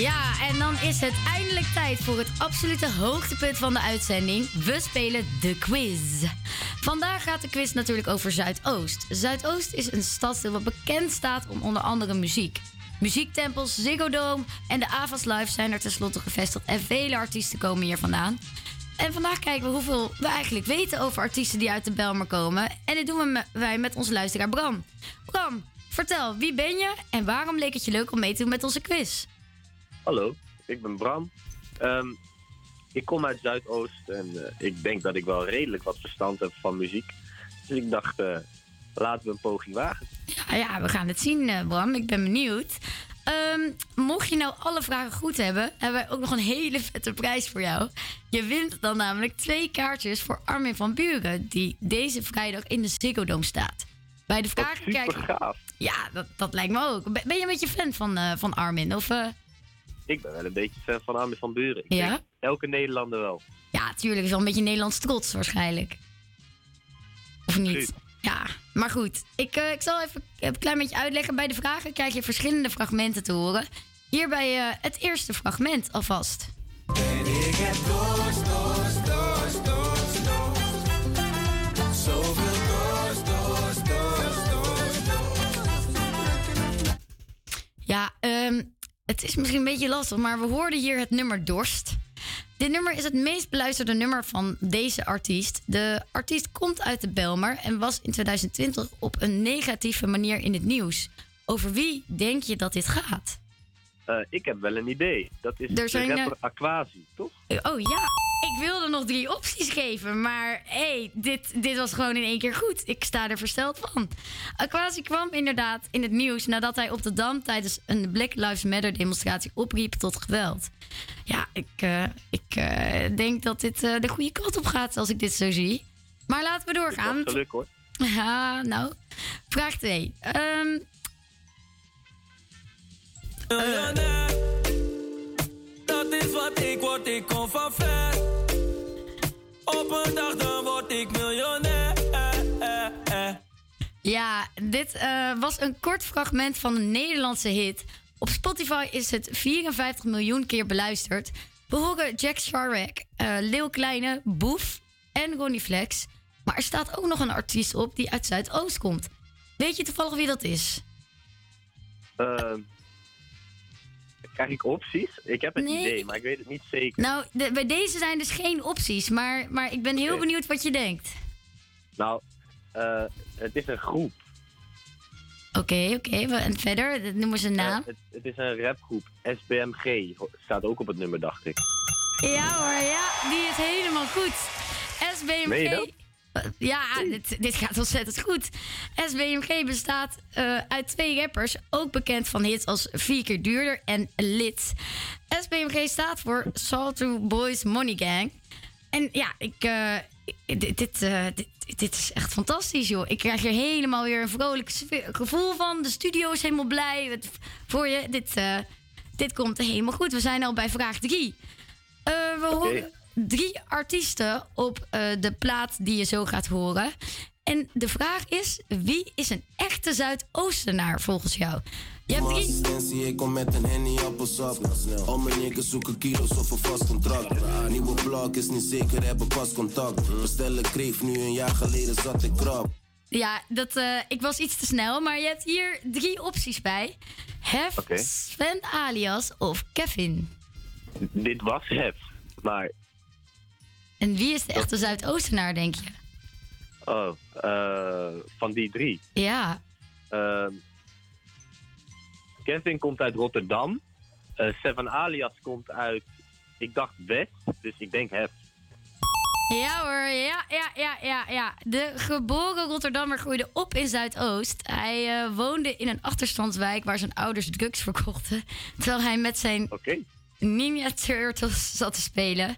Speaker 29: Ja, en dan is het eindelijk tijd voor het absolute hoogtepunt van de uitzending. We spelen de quiz. Vandaag gaat de quiz natuurlijk over Zuidoost. Zuidoost is een stadsdeel wat bekend staat om onder andere muziek. Muziektempels, Ziggo Dome en de Avas Live zijn er tenslotte gevestigd en vele artiesten komen hier vandaan. En vandaag kijken we hoeveel we eigenlijk weten over artiesten die uit de Belmer komen. En dit doen we wij met onze luisteraar Bram. Bram, vertel, wie ben je en waarom leek het je leuk om mee te doen met onze quiz?
Speaker 39: Hallo, ik ben Bram. Ehm, ik kom uit Zuidoost en eh, ik denk dat ik wel redelijk wat verstand heb van muziek. Dus ik dacht, eh, laten we een poging wagen.
Speaker 29: Ja, ja, we gaan het zien, eh, Bram. Ik ben benieuwd. Ehm, mocht je nou alle vragen goed hebben, hebben wij ook nog een hele vette prijs voor jou. Je wint dan namelijk twee kaartjes voor Armin van Buren, die deze vrijdag in de Ziggo Dome staat. Bij de vragen kijken. Ja, dat, dat lijkt me ook. Ben ben je een beetje fan van, van Armin? Of,
Speaker 39: Ik ben wel een beetje fan van Armin van Buren. Ik
Speaker 29: Ja?
Speaker 39: denk elke Nederlander wel.
Speaker 29: Ja, tuurlijk. Is wel een beetje Nederlands trots waarschijnlijk. Of niet?
Speaker 39: Absoluut.
Speaker 29: Ja, maar goed. Ik, eh, ik zal even een klein beetje uitleggen. Bij de vragen krijg je verschillende fragmenten te horen. Hierbij eh, het eerste fragment alvast.
Speaker 20: Ik heb dorst, dorst, dorst, dorst, dorst. Zoveel dorst, dorst, dorst, dorst, dorst.
Speaker 29: Ja, ehm, het is misschien een beetje lastig, maar we hoorden hier het nummer Dorst. Dit nummer is het meest beluisterde nummer van deze artiest. De artiest komt uit de Belmer en was in 2020 op een negatieve manier in het nieuws. Over wie denk je dat dit gaat?
Speaker 39: Eh, ik heb wel een idee. Dat is
Speaker 29: Er zijn,
Speaker 39: de
Speaker 29: eh,
Speaker 39: rapper Aquasi, toch?
Speaker 29: Oh ja, ik wilde nog drie opties geven, maar hey, dit, dit was gewoon in één keer goed. Ik sta er versteld van. Aquasi kwam inderdaad in het nieuws nadat hij op de Dam tijdens een Black Lives Matter demonstratie opriep tot geweld. Ja, ik, eh, ik eh, denk dat dit eh, de goede kant op gaat als ik dit zo zie. Maar laten we doorgaan.
Speaker 39: Geluk hoor. [LAUGHS]
Speaker 29: Ja, nou. Vraag 2. Ehm
Speaker 20: Miljonair. Dat is wat ik word, ik kom van ver. Op een dag dan word ik miljonair.
Speaker 29: Ja, dit eh, was een kort fragment van een Nederlandse hit. Op Spotify is het 54 miljoen keer beluisterd. We horen Jack Sharek, eh Leeuw Kleine, Boef en Ronnie Flex. Maar er staat ook nog een artiest op die uit Zuidoost komt. Weet je toevallig wie dat is?
Speaker 39: Ehm, krijg ik opties? Ik heb het
Speaker 29: Nee.
Speaker 39: idee, maar ik weet het niet zeker.
Speaker 29: Nou, de- bij deze zijn dus geen opties, maar, maar ik ben heel benieuwd wat je denkt.
Speaker 39: Nou, eh, het is een groep.
Speaker 29: Oké, oké, en verder? Noemen ze een naam.
Speaker 39: Het, het is een rapgroep. SBMG staat ook op het nummer, dacht ik.
Speaker 29: Ja hoor, ja, die is helemaal goed. SBMG. Ja, dit, dit gaat ontzettend goed. SBMG bestaat eh, uit twee rappers, ook bekend van hits als Vier keer duurder en Lit. SBMG staat voor Salto Boys Money Gang. En ja, ik, eh, dit, dit, eh, dit, dit is echt fantastisch, joh. Ik krijg hier helemaal weer een vrolijk gevoel van. De studio is helemaal blij. Voor je, dit, dit komt helemaal goed. We zijn al bij vraag drie. Eh, we horen drie artiesten op eh, de plaat die je zo gaat horen. En de vraag is: wie is een echte Zuidoostenaar volgens jou? Je hebt drie.
Speaker 40: assistentie, ik kom met een henny appelsap. Al mijn niggas zoeken kilo's of een vast contract. Nieuwe blog is niet zeker, hebben pas contact. Bestellen kreef, nu een jaar geleden zat ik krap.
Speaker 29: Ja, dat, eh, ik was iets te snel, maar je hebt hier drie opties bij: Hef,
Speaker 39: Oké.
Speaker 29: Sven alias of Kevin.
Speaker 39: Dit was het, maar...
Speaker 29: En wie is de echte Zuidoostenaar, denk je?
Speaker 39: Oh, eh, van die drie.
Speaker 29: Ja,
Speaker 39: Ehm, Kevin komt uit Rotterdam. Eh, Seven Alias komt uit, ik dacht West, dus ik denk Hef.
Speaker 29: Ja hoor, ja, ja, ja, ja, ja. De geboren Rotterdammer groeide op in Zuidoost. Hij eh, woonde in een achterstandswijk waar zijn ouders drugs verkochten. Terwijl hij met zijn Ninja Turtles zat te spelen.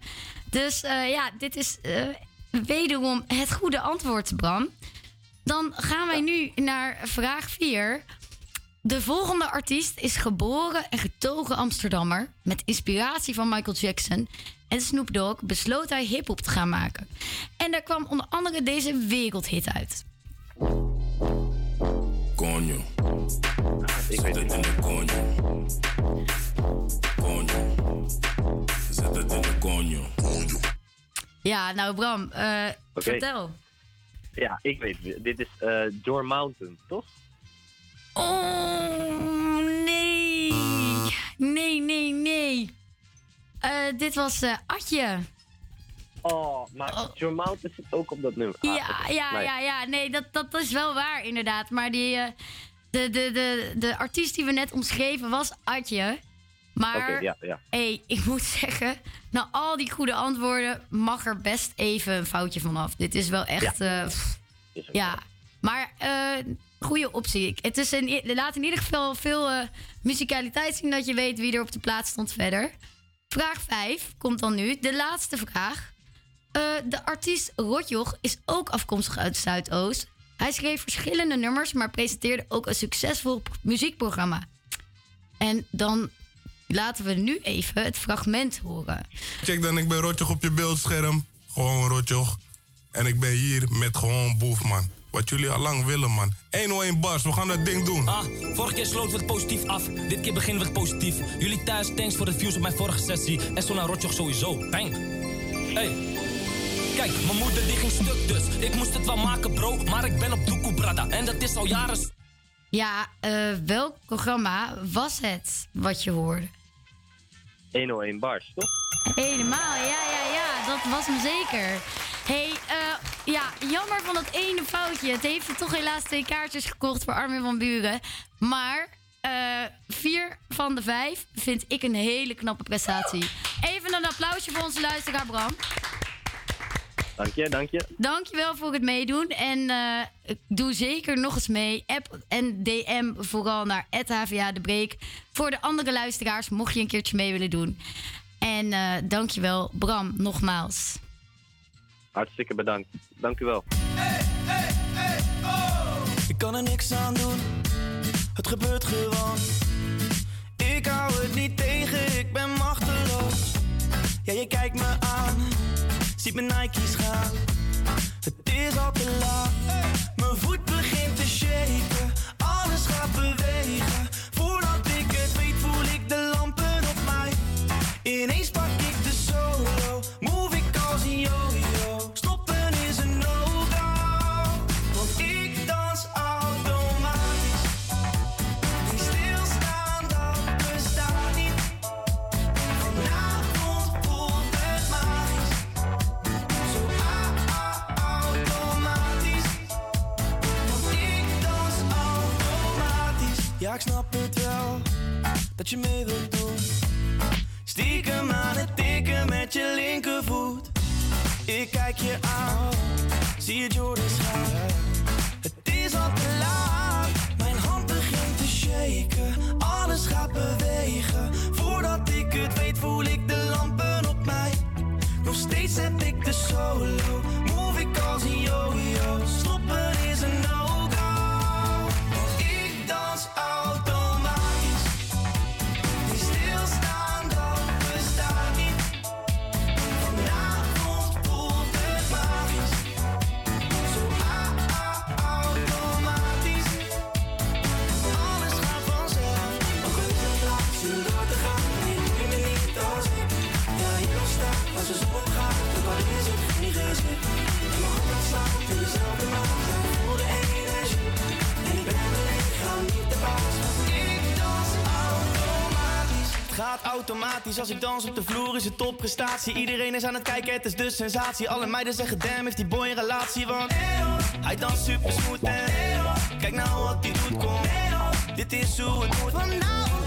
Speaker 29: Dus eh, ja, dit is eh, wederom het goede antwoord, Bram. Dan gaan wij nu naar vraag 4. De volgende artiest is geboren en getogen Amsterdammer. Met inspiratie van Michael Jackson en Snoop Dogg besloot hij hip-hop te gaan maken. En daar kwam onder andere deze wereldhit uit
Speaker 40: coño. Zet het in de coño. Coño. Zet het in de coño.
Speaker 29: Ja, nou Bram, eh,
Speaker 39: uh, okay.
Speaker 29: vertel.
Speaker 39: Ja, ik weet het. Dit is uh, Door Mountain, toch?
Speaker 29: Oh, nee. Nee, nee, nee. Uh, dit was Atje.
Speaker 39: Oh, maar Mountain zit ook op dat nummer. Ah,
Speaker 29: ja, ja,
Speaker 39: Nee.
Speaker 29: ja, ja. Nee, dat, dat is wel waar, inderdaad. Maar die, eh, de, de, de, de artiest die we net omschreven was Atje. Maar,
Speaker 39: Oké, ja, ja.
Speaker 29: hey, ik moet [LAUGHS] zeggen, na al die goede antwoorden mag er best even een foutje vanaf. Dit is wel echt. Ja, pff, ja. maar eh goede optie. Het is een, er laat in ieder geval veel eh musicaliteit zien dat je weet wie er op de plaats stond verder. Vraag 5 komt dan nu. De laatste vraag. Eh, de artiest Rotjoch is ook afkomstig uit Zuidoost. Hij schreef verschillende nummers, maar presenteerde ook een succesvol muziekprogramma. En dan laten we nu even het fragment horen.
Speaker 41: Check dan, ik ben Rotjoch op je beeldscherm. Gewoon Rotjoch. En ik ben hier met gewoon Boef, man. Wat jullie al lang willen, man. 101 bars, we gaan dat ding doen.
Speaker 42: Ah, vorige keer sloten we het positief af. Dit keer beginnen we het positief. Jullie thuis, thanks voor de views op mijn vorige sessie. En zo naar Rotjoch sowieso. Bang. Hey. Kijk, mijn moeder die ging stuk dus. Ik moest het wel maken, bro. Maar ik ben op doekoe, brada. En dat is al jaren...
Speaker 29: Ja, eh, welk programma was het wat je hoorde?
Speaker 39: 101 bars, toch?
Speaker 29: Helemaal, ja, ja, ja, dat was hem zeker. hey, eh, ja, jammer van dat ene foutje. Het heeft er toch helaas twee kaartjes gekocht voor Armin van Buren. Maar eh, vier van de vijf vind ik een hele knappe prestatie. Even een applausje voor onze luisteraar Bram.
Speaker 39: Dank je, dank je.
Speaker 29: Dankjewel voor het meedoen. En eh, doe zeker nog eens mee. App en DM vooral naar HVA de Break. Voor de andere luisteraars, mocht je een keertje mee willen doen. En eh dankjewel, Bram, nogmaals.
Speaker 39: Hartstikke bedankt. Dank u wel.
Speaker 43: Ik kan er niks aan doen, het gebeurt gewoon. Ik hou het niet tegen, ik ben machteloos. Ja, je kijkt me aan, ziet mijn Nike's gaan. Het is al te laat, mijn voet begint als ik dans op de vloer is het topprestatie. Iedereen is aan het kijken, het is de sensatie. Alle meiden zeggen damn, heeft die boy een relatie, want hij danst super smooth kijk nou wat hij doet, kom. Dit is hoe het moet.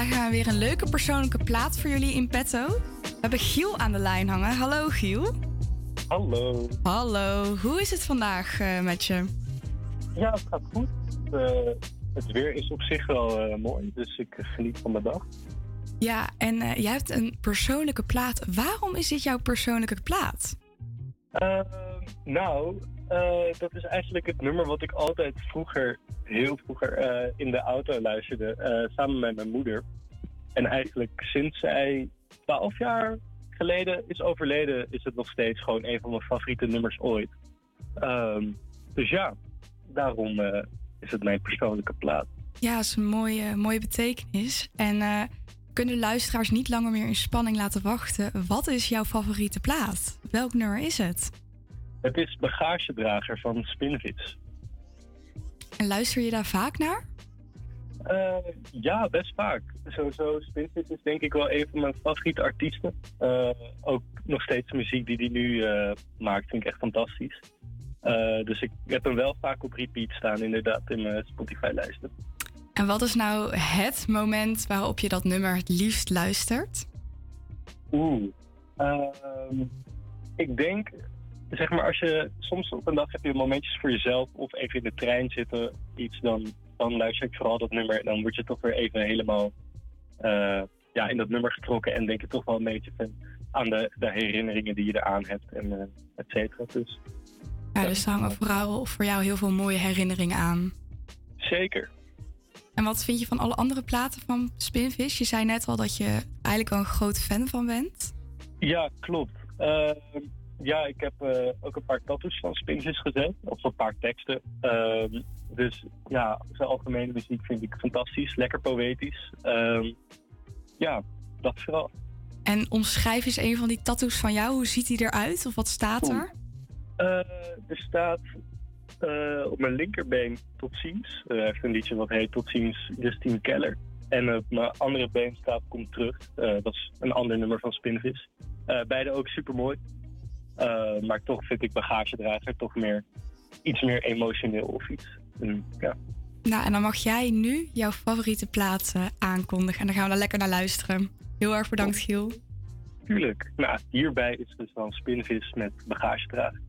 Speaker 27: Vandaag gaan we weer een leuke persoonlijke plaat voor jullie in petto. We hebben Giel aan de lijn hangen. Hallo Giel.
Speaker 44: Hallo.
Speaker 27: Hallo, hoe is het vandaag eh, met je?
Speaker 44: Ja, het gaat goed. Eh, het weer is op zich wel eh, mooi, dus ik geniet van de dag.
Speaker 27: Ja, en eh, jij hebt een persoonlijke plaat. Waarom is dit jouw persoonlijke plaat?
Speaker 44: Eh, nou, eh, dat is eigenlijk het nummer wat ik altijd vroeger, heel vroeger, eh, in de auto luisterde, eh, samen met mijn moeder. En eigenlijk sinds zij 12 jaar geleden is overleden, is het nog steeds gewoon een van mijn favoriete nummers ooit. Ehm, dus ja, daarom is het mijn persoonlijke plaat.
Speaker 27: Ja, dat is een mooie, mooie betekenis. En kunnen luisteraars niet langer meer in spanning laten wachten. Wat is jouw favoriete plaat? Welk nummer is het?
Speaker 44: Het is Bagagedrager van Spinvis.
Speaker 27: En luister je daar vaak naar?
Speaker 44: Eh, ja, best vaak. Sowieso, Spinvis is denk ik wel een van mijn favoriete artiesten. Eh, ook nog steeds de muziek die hij nu eh, maakt, vind ik echt fantastisch. Dus ik heb hem wel vaak op repeat staan, inderdaad, in mijn Spotify-lijsten.
Speaker 27: En wat is nou het moment waarop je dat nummer het liefst luistert?
Speaker 44: Oeh. Ehm, ik denk zeg maar, als je soms op een dag heb je momentjes voor jezelf of even in de trein zitten, iets, dan, dan luister ik vooral dat nummer en dan word je toch weer even helemaal eh, ja, in dat nummer getrokken en denk je toch wel een beetje aan de, de herinneringen die je eraan hebt en eh et cetera. Dus
Speaker 27: Ja, dus er hangen vooral voor jou heel veel mooie herinneringen aan.
Speaker 44: zeker.
Speaker 27: En wat vind je van alle andere platen van Spinvis? Je zei net al dat je eigenlijk wel een groot fan van bent.
Speaker 44: Ja, klopt. Eh, ja, ik heb eh, ook een paar tattoos van Spinvis gezet. Of een paar teksten. Ehm, dus ja, zijn algemene muziek vind ik fantastisch. Lekker poëtisch. Ehm, ja, dat vooral.
Speaker 27: En omschrijf eens een van die tattoos van jou. Hoe ziet die eruit? Of wat staat er?
Speaker 44: Eh, er staat eh, op mijn linkerbeen tot ziens. Er heeft een liedje wat heet Tot ziens Justine Keller. En op mijn andere been staat Kom terug. Dat is een ander nummer van Spinvis. Beide ook super mooi. Maar toch vind ik bagagedrager toch meer iets meer emotioneel of iets. En, ja.
Speaker 27: Nou, en dan mag jij nu jouw favoriete plaat eh, aankondigen. En dan gaan we daar lekker naar luisteren. Heel erg bedankt, Giel.
Speaker 44: Tuurlijk. Nou, hierbij is dus dan Spinvis met bagagedrager.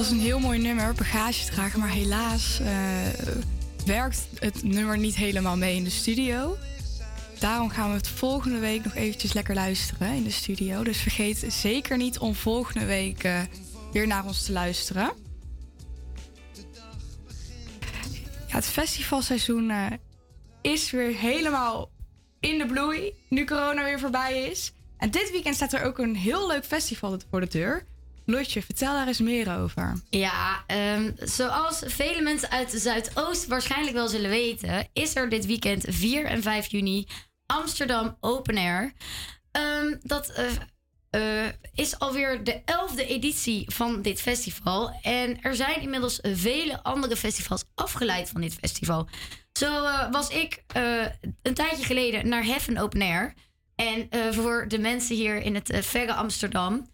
Speaker 27: Was een heel mooi nummer, bagagedrager. Maar helaas eh, werkt het nummer niet helemaal mee in de studio. Daarom gaan we het volgende week nog eventjes lekker luisteren in de studio. Dus vergeet zeker niet om volgende week eh, weer naar ons te luisteren. Ja, het festivalseizoen eh, is weer helemaal in de bloei. Nu corona weer voorbij is. En dit weekend staat er ook een heel leuk festival voor de deur. Lotje, vertel daar eens meer over.
Speaker 29: Ja, ehm, zoals vele mensen uit Zuidoost waarschijnlijk wel zullen weten, is er dit weekend 4 en 5 juni Amsterdam Open Air. Ehm, dat eh, is alweer de elfde editie van dit festival. En er zijn inmiddels vele andere festivals afgeleid van dit festival. Zo eh, was ik een tijdje geleden naar Heaven Open Air. En voor de mensen hier in het verre Amsterdam.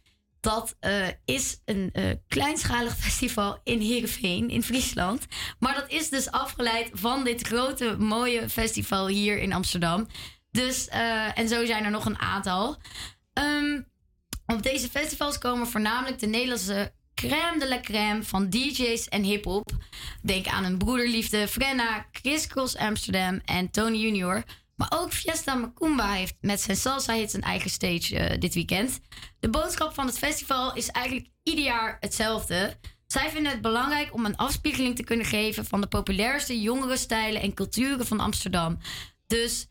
Speaker 29: Dat eh, is een eh, kleinschalig [LAUGHS] festival in Heerenveen, in Friesland. Maar dat is dus afgeleid van dit grote, mooie festival hier in Amsterdam. Dus, eh, en zo zijn er nog een aantal. Ehm, op deze festivals komen voornamelijk de Nederlandse crème de la crème van DJ's en hip-hop. Denk aan een broederliefde, Frenna, Chris Cross Amsterdam en Tony Junior. Maar ook Fiesta Macumba heeft met zijn salsa hits een eigen stage eh, dit weekend. De boodschap van het festival is eigenlijk ieder jaar hetzelfde. Zij vinden het belangrijk om een afspiegeling te kunnen geven van de populairste jongere stijlen en culturen van Amsterdam. Dus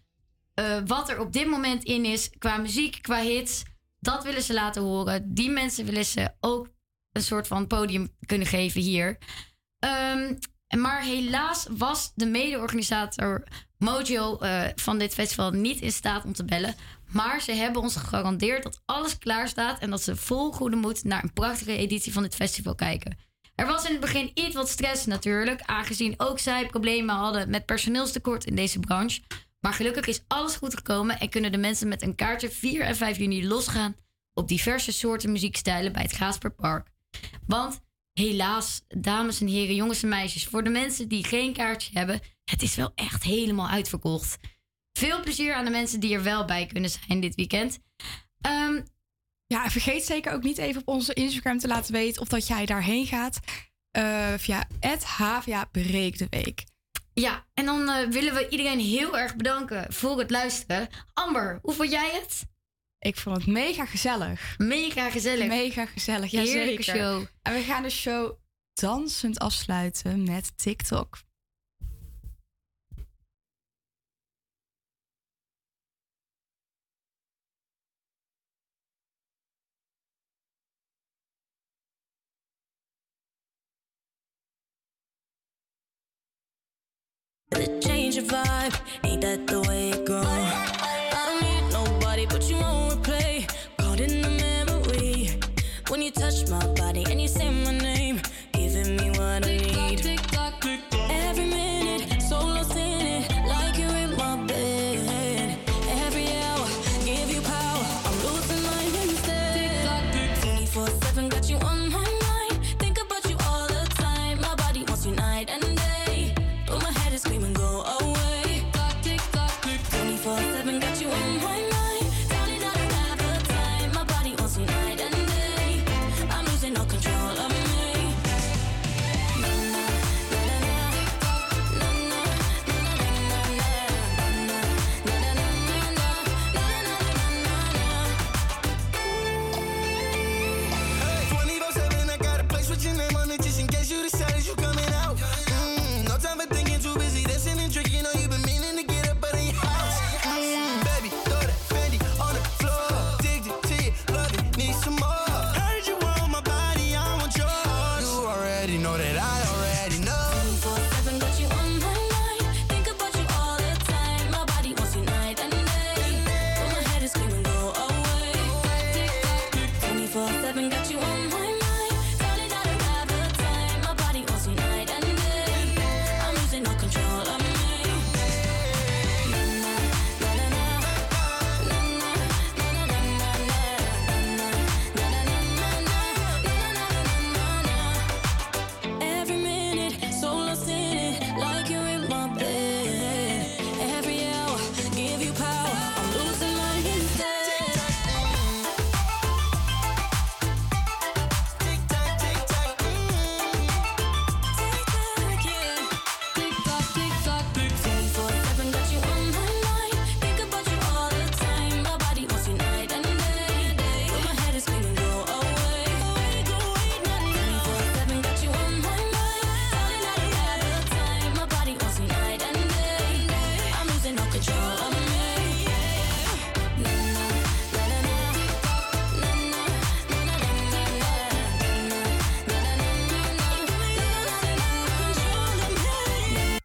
Speaker 29: eh, wat er op dit moment in is qua muziek, qua hits, dat willen ze laten horen. Die mensen willen ze ook een soort van podium kunnen geven hier. Ehm, maar helaas was de mede-organisator Mojo eh, van dit festival niet in staat om te bellen. Maar ze hebben ons gegarandeerd dat alles klaar staat en dat ze vol goede moed naar een prachtige editie van dit festival kijken. Er was in het begin iets wat stress natuurlijk, aangezien ook zij problemen hadden met personeelstekort in deze branche. Maar gelukkig is alles goed gekomen en kunnen de mensen met een kaartje 4 en 5 juni losgaan op diverse soorten muziekstijlen bij het Gaasperpark. Want helaas, dames en heren, jongens en meisjes, voor de mensen die geen kaartje hebben, het is wel echt helemaal uitverkocht. Veel plezier aan de mensen die er wel bij kunnen zijn dit weekend. Ehm,
Speaker 27: Ja, vergeet zeker ook niet even op onze Instagram te laten weten of dat jij daarheen gaat. eh, via het HVA Breek de Week.
Speaker 29: Ja, en dan eh, willen we iedereen heel erg bedanken voor het luisteren. Amber, hoe vond jij het?
Speaker 27: Ik vond het mega gezellig.
Speaker 29: Mega gezellig.
Speaker 27: Mega gezellig, ja
Speaker 29: Heerlijke
Speaker 27: zeker.
Speaker 29: show.
Speaker 27: En we gaan de show dansend afsluiten met TikTok.
Speaker 17: The change of vibe, ain't that the way it go? I don't need nobody but you When you touch my body and you say my name, giving me what I need.